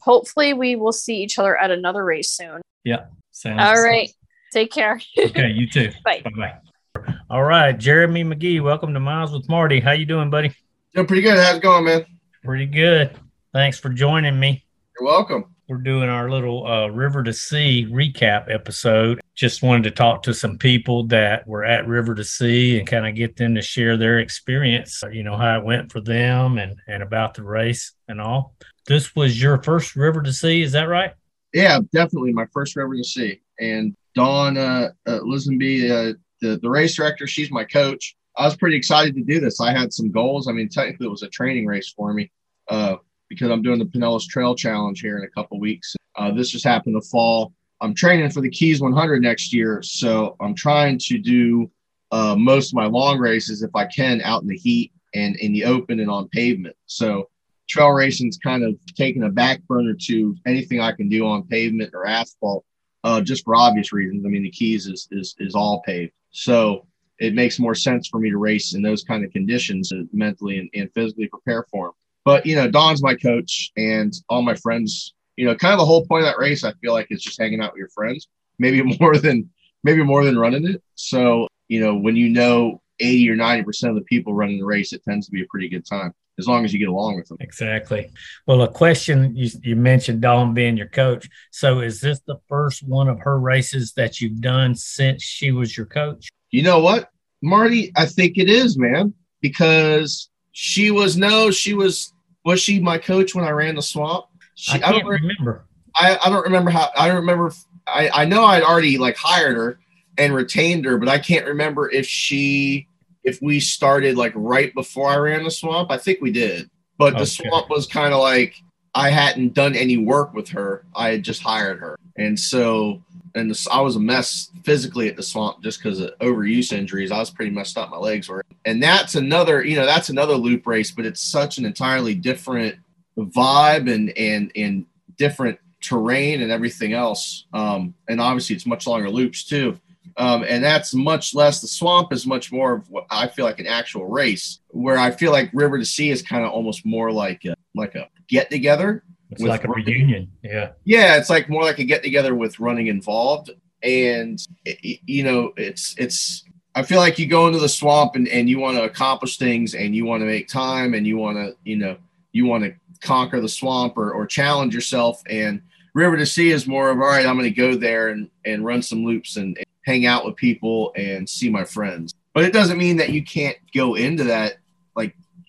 hopefully we will see each other at another race soon. Sounds All right. Take care. Okay, you too. Bye. Bye-bye. All right, Jeremi McGee, welcome to Miles with Marty. How you doing, buddy? Doing pretty good. How's it going, man? Pretty good. Thanks for joining me. You're welcome. We're doing our little uh, River to Sea recap episode. Just wanted to talk to some people that were at River to Sea and kind of get them to share their experience, you know, how it went for them and, and about the race and all. This was your first River to Sea, is that right? Yeah, definitely my first river to Sea. And Dawn uh, uh, Lisenby, uh, the the race director, she's my coach. I was pretty excited to do this. I had some goals. I mean, technically, it was a training race for me uh, because I'm doing the Pinellas Trail Challenge here in a couple weeks. Uh, this just happened to fall. I'm training for the Keys 100 next year, so I'm trying to do uh, most of my long races if I can out in the heat and in the open and on pavement. So trail racing's kind of taken a back burner to anything I can do on pavement or asphalt, uh, just for obvious reasons. I mean, the Keys is is is all paved, so it makes more sense for me to race in those kind of conditions to mentally and, and physically prepare for them. But you know, Dawn's my coach, and all my friends. You know, kind of the whole point of that race, I feel like, is just hanging out with your friends. Maybe more than maybe more than running it. So you know, when you know 80 or 90 percent of the people running the race, it tends to be a pretty good time as long as you get along with them. Exactly. Well, a question you, you mentioned Dawn being your coach. So, is this the first one of her races that you've done since she was your coach? You know what, Marty? I think it is, man, because she was no, she was was she my coach when I ran the swamp? She, I I, can't don't re- remember. I, I don't remember how I don't remember if- I, I know I'd already like hired her and retained her, but I can't remember if she if we started like right before I ran the swamp. I think we did. But the swamp was kind of like I hadn't done any work with her. I had just hired her. And so and I was a mess physically at the swamp just because of overuse injuries. I was pretty messed up. My legs were, and that's another, you know, that's another loop race, but it's such an entirely different vibe and and and different terrain and everything else. Um, and obviously, it's much longer loops too. Um, and that's much less. The swamp is much more of what I feel like an actual race, where I feel like River to Sea is kind of almost more like a, like a get together. It's like a running. reunion. Yeah. Yeah, it's like more like a get together with running involved, and it- you know, it's it's. I feel like you go into the swamp and, and you want to accomplish things and you want to make time and you want to you know you want to conquer the swamp or, or challenge yourself and river to sea is more of all right i'm going to go there and, and run some loops and, and hang out with people and see my friends but it doesn't mean that you can't go into that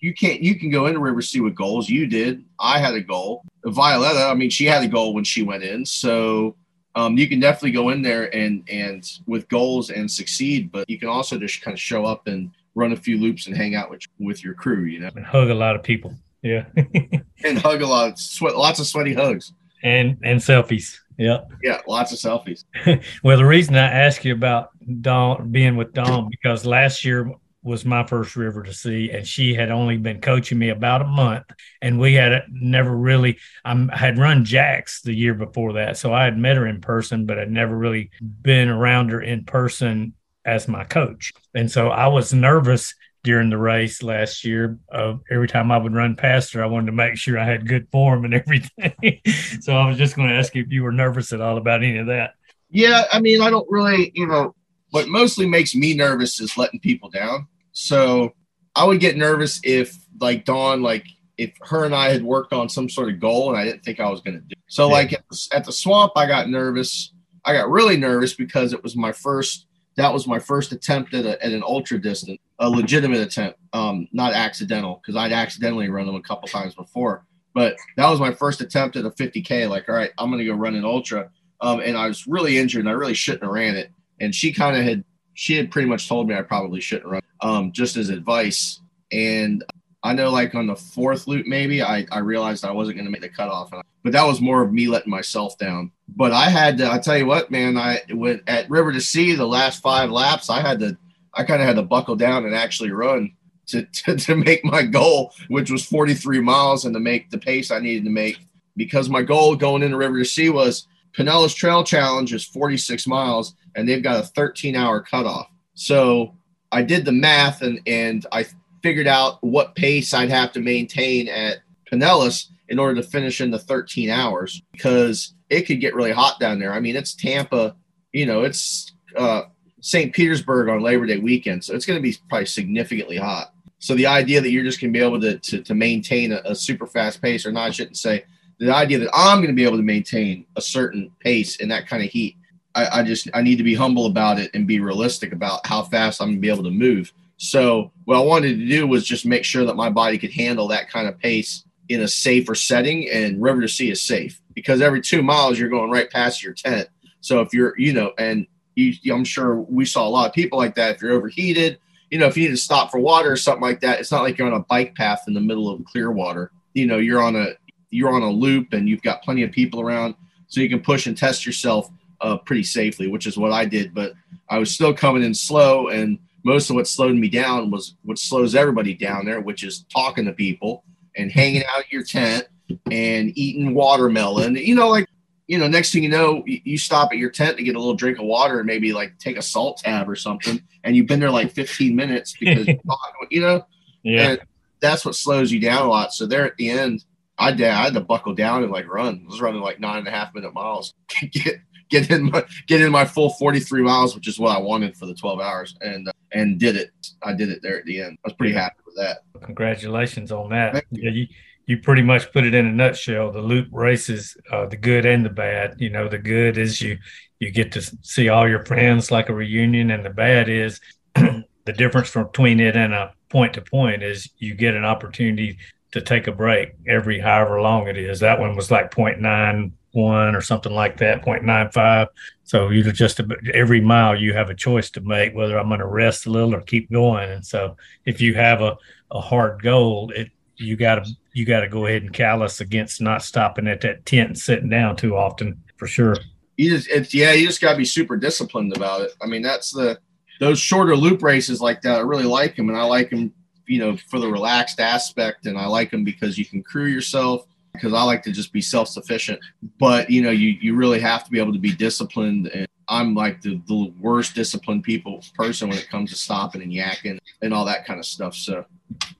you can't you can go into river sea with goals you did i had a goal violetta i mean she had a goal when she went in so um, you can definitely go in there and and with goals and succeed but you can also just kind of show up and run a few loops and hang out with with your crew you know And hug a lot of people. Yeah. and hug a lot of sweat lots of sweaty hugs and and selfies. Yeah. yeah lots of selfies Well, the reason I asked you about Dawn being with Dawn because last year was my first river to sea, and she had only been coaching me about a month, and we had never really. I'm, I had run Jacks the year before that, so I had met her in person, but I'd never really been around her in person as my coach, and so I was nervous. during the race last year. Uh, every time I would run past her, I wanted to make sure I had good form and everything. so I was just going to ask you if you were nervous at all about any of that. Yeah, I mean, I don't really, you know, what mostly makes me nervous is letting people down. So I would get nervous if, like, Dawn, like, if her and I had worked on some sort of goal and I didn't think I was going to do. It. So, yeah. like, at the, at the swamp, I got nervous. I got really nervous because it was my first that was my first attempt at, a, at an ultra distance, a legitimate attempt, um, not accidental, because I'd accidentally run them a couple times before. But that was my first attempt at a 50K. Like, all right, I'm going to go run an ultra. Um, and I was really injured and I really shouldn't have ran it. And she kind of had, she had pretty much told me I probably shouldn't run, um, just as advice. And I know, like on the fourth loop, maybe I, I realized I wasn't going to make the cutoff, but that was more of me letting myself down. But I had to, I tell you what, man, I went at River to Sea the last five laps. I had to, I kind of had to buckle down and actually run to, to, to make my goal, which was 43 miles, and to make the pace I needed to make because my goal going into River to Sea was Pinellas Trail Challenge is 46 miles, and they've got a 13 hour cutoff. So I did the math and and I figured out what pace I'd have to maintain at Pinellas in order to finish in the 13 hours because it could get really hot down there. I mean, it's Tampa, you know, it's uh, St. Petersburg on Labor Day weekend, so it's going to be probably significantly hot. So the idea that you're just going to be able to, to, to maintain a, a, super fast pace, or not, I shouldn't say, the idea that I'm going to be able to maintain a certain pace in that kind of heat, I, I just I need to be humble about it and be realistic about how fast I'm going to be able to move. So what I wanted to do was just make sure that my body could handle that kind of pace in a safer setting. And River to Sea is safe because every two miles you're going right past your tent. So if you're, you know, and you, I'm sure we saw a lot of people like that. If you're overheated, you know, if you need to stop for water or something like that, it's not like you're on a bike path in the middle of Clearwater. You know, you're on a you're on a loop and you've got plenty of people around, so you can push and test yourself uh, pretty safely, which is what I did. But I was still coming in slow and most of what slowed me down was what slows everybody down there, which is talking to people and hanging out at your tent and eating watermelon. You know, like, you know, next thing you know, you stop at your tent to get a little drink of water and maybe like take a salt tab or something. And you've been there like 15 minutes because, you know, yeah. And that's what slows you down a lot. So there at the end, I, I had to buckle down and like run. I was running like nine and a half minute miles. get get in my get in my full 43 miles, which is what I wanted for the 12 hours, and uh, and did it. I did it there at the end. I was pretty happy with that. Congratulations on that. You. Yeah, you, you pretty much put it in a nutshell. The loop races, uh, the good and the bad. You know, the good is you you get to see all your friends like a reunion, and the bad is the difference between it and a point to point is you get an opportunity to take a break every however long it is. That one was like 0.9 one or something like that, 0.95. So you just every mile you have a choice to make whether I'm going to rest a little or keep going. And so if you have a, a hard goal, it you got to you got to go ahead and callous against not stopping at that tent and sitting down too often for sure. You just it's yeah, you just got to be super disciplined about it. I mean, that's the those shorter loop races like that. I really like them, and I like them, you know, for the relaxed aspect, and I like them because you can crew yourself because I like to just be self sufficient. But you know, you you really have to be able to be disciplined. And I'm like the, the worst disciplined people person when it comes to stopping and yakking and all that kind of stuff. So,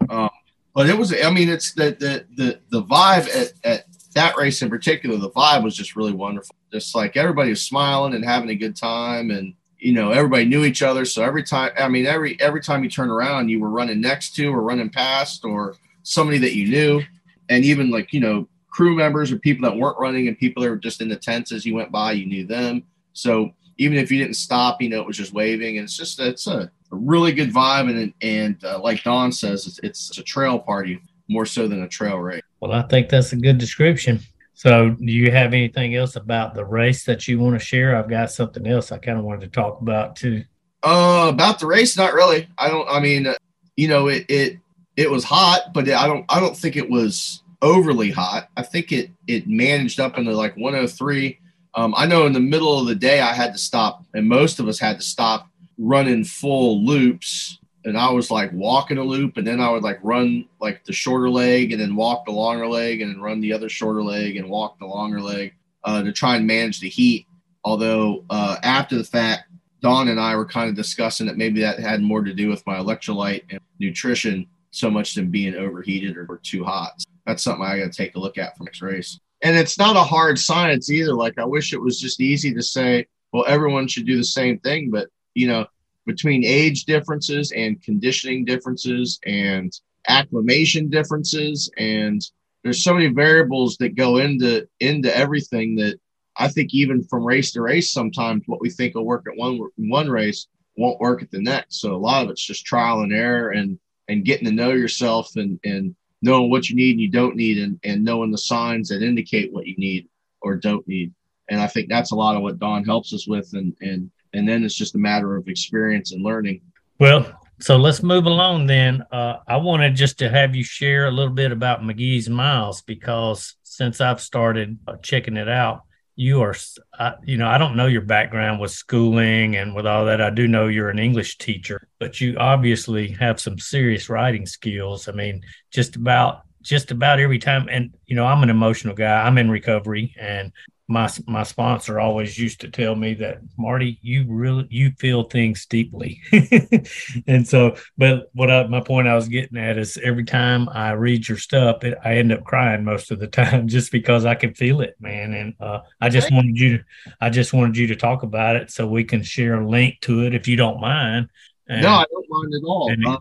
um, but it was I mean, it's the the the the vibe at at that race in particular. The vibe was just really wonderful. Just like everybody was smiling and having a good time and you know everybody knew each other. So every time i mean every every time you turn around you were running next to or running past or somebody that you knew. And even like you know crew members or people that weren't running and people that were just in the tents as you went by you knew them. So even if you didn't stop you know it was just waving. And it's just it's a, a really good vibe. And and uh, like dawn says it's, it's a trail party more so than a trail race. Well i think that's a good description so do you have anything else about the race that you want to share i've got something else i kind of wanted to talk about too uh about the race not really i don't i mean uh, you know it it it was hot, but I don't I don't think it was overly hot. I think it it managed up into like 103. Um, I know in the middle of the day I had to stop, and most of us had to stop running full loops. And I was like walking a loop, and then I would like run like the shorter leg, and then walk the longer leg, and then run the other shorter leg, and walk the longer leg uh, to try and manage the heat. Although uh, after the fact, Dawn and I were kind of discussing that maybe that had more to do with my electrolyte and nutrition so much than being overheated or, or too hot. That's something I got to take a look at for next race. And it's not a hard science either. Like I wish it was just easy to say, well, everyone should do the same thing, but you know, between age differences and conditioning differences and acclimation differences and there's so many variables that go into into everything that I think even from race to race, sometimes what we think will work at one one race won't work at the next. So a lot of it's just trial and error and and getting to know yourself and and knowing what you need and you don't need and, and knowing the signs that indicate what you need or don't need. And I think that's a lot of what Dawn helps us with and and and then it's just a matter of experience and learning. Well, so let's move along then. Uh, I wanted just to have you share a little bit about McGee's Miles because since I've started uh, checking it out, you are, uh, you know, I don't know your background with schooling and with all that. I do know you're an English teacher, but you obviously have some serious writing skills. I mean, just about just about every time and you know i'm an emotional guy i'm in recovery and my my sponsor always used to tell me that Marty, you really you feel things deeply, and so. But what I, my point I was getting at is every time I read your stuff, it, I end up crying most of the time just because I can feel it, man. And uh, I just wanted you to I just wanted you to talk about it so we can share a link to it if you don't mind. And, no, I don't mind at all. And uh,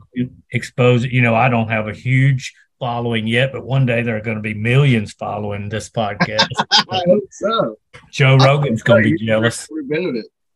expose it. You know, I don't have a huge following yet, but one day there are going to be millions following this podcast. I hope so. Joe Rogan's going to be jealous.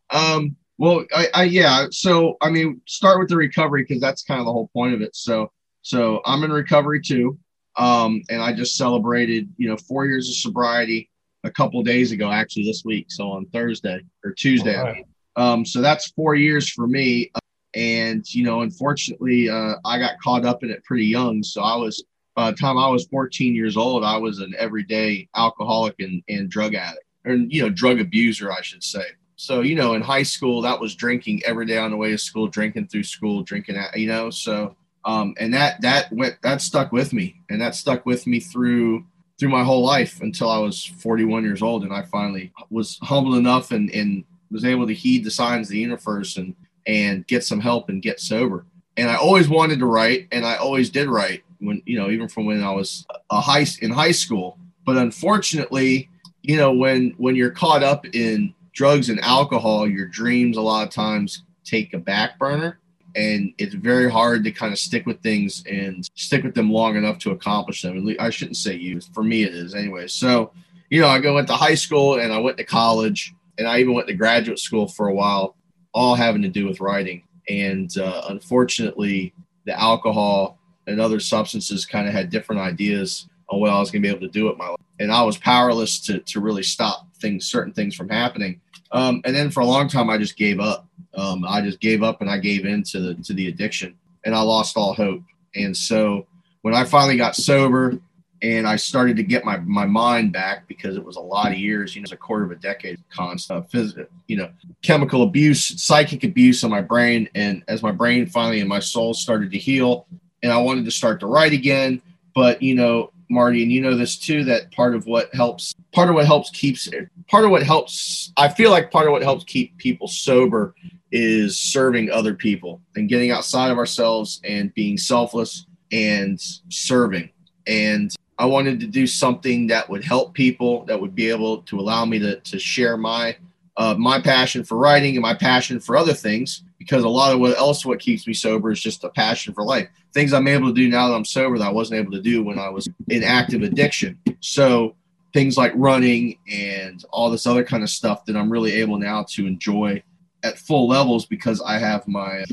Um, well, I, I, yeah. So I mean, start with the recovery because that's kind of the whole point of it. So so I'm in recovery too, um, and I just celebrated you know four years of sobriety a couple days ago, actually this week. So on Thursday or Tuesday. Right. I mean. Um, so that's four years for me. And you know, unfortunately, uh, I got caught up in it pretty young. So I was by the time I was 14 years old, I was an everyday alcoholic and, and drug addict, or you know, drug abuser, I should say. So you know, in high school, that was drinking every day on the way to school, drinking through school, drinking at you know. So um, and that that went that stuck with me, and that stuck with me through through my whole life until I was 41 years old, and I finally was humble enough and and was able to heed the signs of the universe and and get some help and get sober. And I always wanted to write, and I always did write when you know even from when I was a high in high school. But unfortunately, you know when when you're caught up in drugs and alcohol, your dreams a lot of times take a back burner, and it's very hard to kind of stick with things and stick with them long enough to accomplish them. I shouldn't say you. For me, it is anyway. So you know, I go into high school and I went to college and I even went to graduate school for a while, all having to do with writing. And uh, unfortunately, the alcohol and other substances kind of had different ideas on what I was going to be able to do with my life. And I was powerless to, to really stop things, certain things from happening. Um, and then for a long time, I just gave up. Um, I just gave up and I gave in to the, to the addiction and I lost all hope. And so when I finally got sober and I started to get my, my mind back because it was a lot of years, you know, it's a quarter of a decade constant physical, you know, chemical abuse, psychic abuse on my brain. And as my brain finally and my soul started to heal, and I wanted to start to write again. But you know, Marty, and you know this too, that part of what helps, part of what helps keeps, part of what helps, I feel like part of what helps keep people sober is serving other people and getting outside of ourselves and being selfless and serving. And I wanted to do something that would help people, that would be able to allow me to, to share my uh, my passion for writing and my passion for other things because a lot of what else what keeps me sober is just a passion for life. Things I'm able to do now that I'm sober that I wasn't able to do when I was in active addiction. So things like running and all this other kind of stuff that I'm really able now to enjoy at full levels because I have my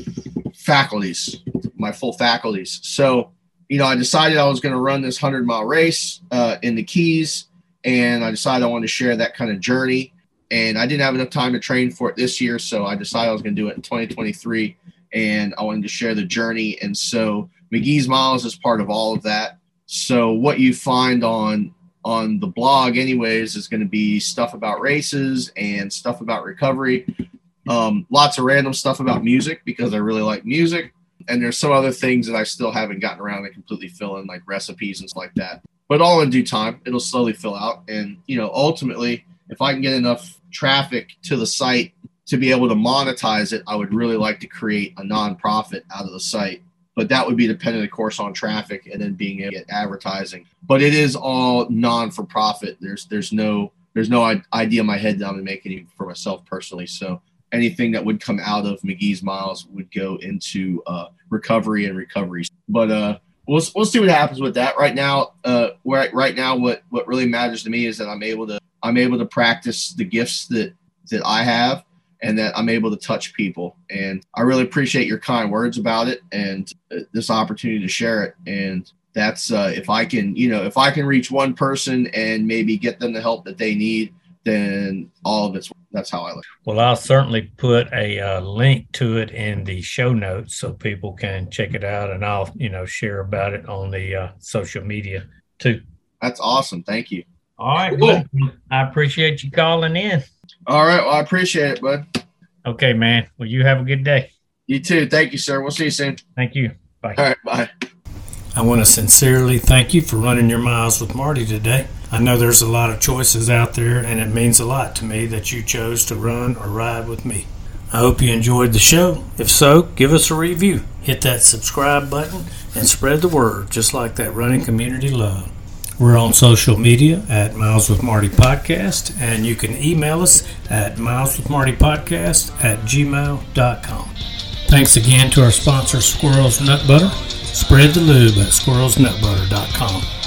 faculties, my full faculties. So, you know, I decided I was going to run this 100 mile race uh, in the Keys, and I decided I wanted to share that kind of journey and I didn't have enough time to train for it this year, so I decided I was going to do it in 2023, and I wanted to share the journey. And so McGee's Miles is part of all of that. So what you find on on the blog, anyways, is going to be stuff about races and stuff about recovery. Um, lots of random stuff about music because I really like music, and there's some other things that I still haven't gotten around to completely fill in, like recipes and stuff like that. But all in due time, it'll slowly fill out, and you know, ultimately, if I can get enough traffic to the site to be able to monetize it, I would really like to create a nonprofit out of the site. But that would be dependent, of course, on traffic and then being able to get advertising. But it is all non for profit. There's there's no there's no idea in my head that I'm gonna make any for myself personally. So anything that would come out of McGee's Miles would go into uh, recovery and recovery. But uh, we'll we'll see what happens with that. Right now, uh, right right now, what what really matters to me is that I'm able to I'm able to practice the gifts that that I have and that I'm able to touch people. And I really appreciate your kind words about it and uh, this opportunity to share it. And that's uh, if I can, you know, if I can reach one person and maybe get them the help that they need, then all of it's that's how I look. Well, I'll certainly put a uh, link to it in the show notes so people can check it out, and I'll you know share about it on the uh, social media too. That's awesome. Thank you. All right, cool. I appreciate you calling in. All right. Well, I appreciate it, bud. Okay, man. Well, you have a good day. You too. Thank you, sir. We'll see you soon. Thank you. Bye. All right. Bye. I want to sincerely thank you for running your miles with Marty today. I know there's a lot of choices out there, and it means a lot to me that you chose to run or ride with me. I hope you enjoyed the show. If so, give us a review. Hit that subscribe button and spread the word, just like that running community love. We're on social media at Miles with Marty Podcast, and you can email us at Miles with Marty Podcast at gmail.com. Thanks again to our sponsor, Squirrel's Nut Butter. Spread the lube at squirrelsnutbutter.com.